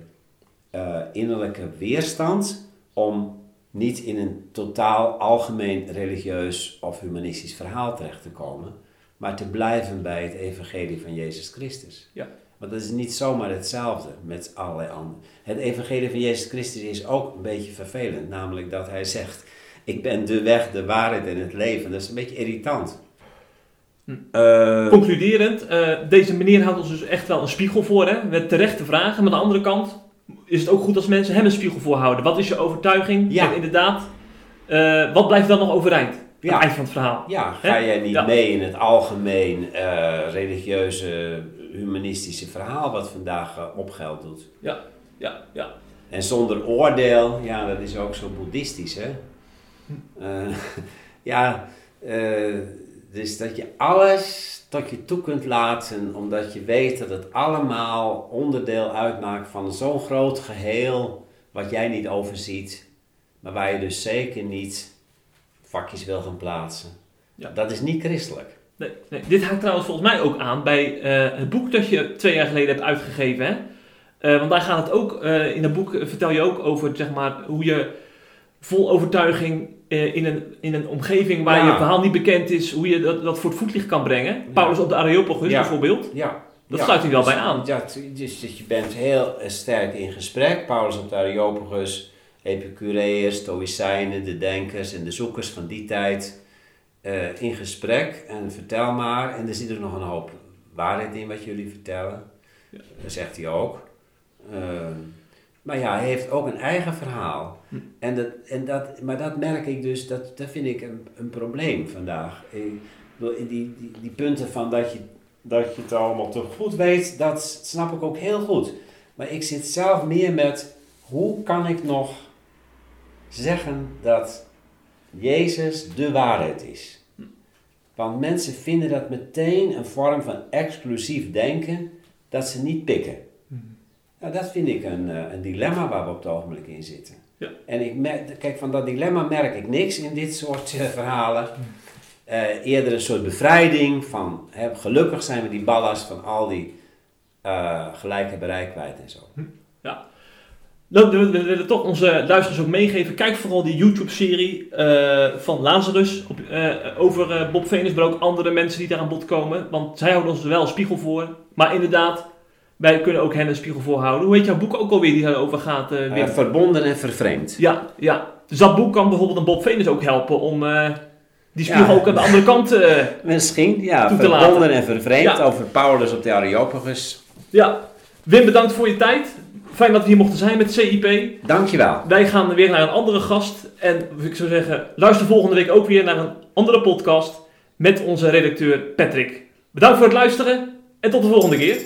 eh, innerlijke weerstand om niet in een totaal algemeen religieus of humanistisch verhaal terecht te komen, maar te blijven bij het evangelie van Jezus Christus? Ja. Want dat is niet zomaar hetzelfde met allerlei anderen. Het evangelie van Jezus Christus is ook een beetje vervelend, namelijk dat hij zegt, ik ben de weg, de waarheid en het leven. Dat is een beetje irritant. Hm. Eh, Concluderend, eh, deze meneer houdt ons dus echt wel een spiegel voor, hè? met terechte vragen. Maar aan de andere kant is het ook goed als mensen hem een spiegel voorhouden. Wat is je overtuiging? Ja. En inderdaad, eh, wat blijft dan nog overeind? Ja. het eind van het verhaal. Ja, ga jij niet Ja. mee in het algemeen eh, religieuze, humanistische verhaal wat vandaag eh, opgeld doet? Ja, ja. En zonder oordeel, ja, dat is ook zo boeddhistisch, hè? Eh, ja, eh, dus dat je alles tot je toe kunt laten, omdat je weet dat het allemaal onderdeel uitmaakt van zo'n groot geheel, wat jij niet overziet, maar waar je dus zeker niet vakjes wil gaan plaatsen. Ja. Dat is niet christelijk. Nee, nee. Dit haakt trouwens volgens mij ook aan bij eh, het boek dat je twee jaar geleden hebt uitgegeven. Hè? Eh, want daar gaat het ook, eh, in dat boek vertel je ook over zeg maar, hoe je vol overtuiging eh, in, een, in een omgeving waar Ja. je verhaal niet bekend is, hoe je dat, dat voor het voetlicht kan brengen. Paulus op de Areopagus Ja. bijvoorbeeld. Ja. Dat ja, sluit hij wel dus- bij aan. Ja, t- dus, dus je bent heel eh, sterk in gesprek. Paulus op de Areopagus, Epicureërs, Stoïcijnen, de denkers en de zoekers van die tijd eh, in gesprek. En vertel maar. En er zit er nog een hoop waarheid in wat jullie vertellen. Dat zegt hij ook. Ehm, maar ja, hij heeft ook een eigen verhaal. En dat, en dat, maar dat merk ik dus, dat, dat vind ik een, een probleem vandaag. Ik die, die, die punten van dat je, dat je het allemaal te goed weet, dat snap ik ook heel goed. Maar ik zit zelf meer met, hoe kan ik nog zeggen dat Jezus de waarheid is. Want mensen vinden dat meteen een vorm van exclusief denken dat ze niet pikken. Nou, dat vind ik een, eh, een dilemma waar we op het ogenblik in zitten. Ja. En ik merk, kijk, van dat dilemma merk ik niks in dit soort eh, verhalen. Eh, eerder een soort bevrijding van hè, gelukkig zijn we die ballast van al die gelijke bereikbaarheid en zo. Nou, we, we willen toch onze luisteraars ook meegeven. Kijk vooral die YouTube-serie van Lazarus op, over Bob Venus, maar ook andere mensen die daar aan bod komen. Want zij houden ons er wel een spiegel voor. Maar inderdaad, wij kunnen ook hen een spiegel voor houden. Hoe heet jouw boek ook alweer die daarover gaat, Wim? verbonden en vervreemd. ja, ja. Dus dat boek kan bijvoorbeeld een Bob Venus ook helpen om eh, die spiegel Ja. ook aan de andere kant... Misschien, ja, Toe te verbonden laten. en vervreemd Ja. over Paulus op de Areopagus. ja. Wim, bedankt voor je tijd. Fijn dat we hier mochten zijn met CIP. Dankjewel. Wij gaan weer naar een andere gast. En ik zou zeggen, luister volgende week ook weer naar een andere podcast met onze redacteur Patrick. Bedankt voor het luisteren en tot de volgende keer.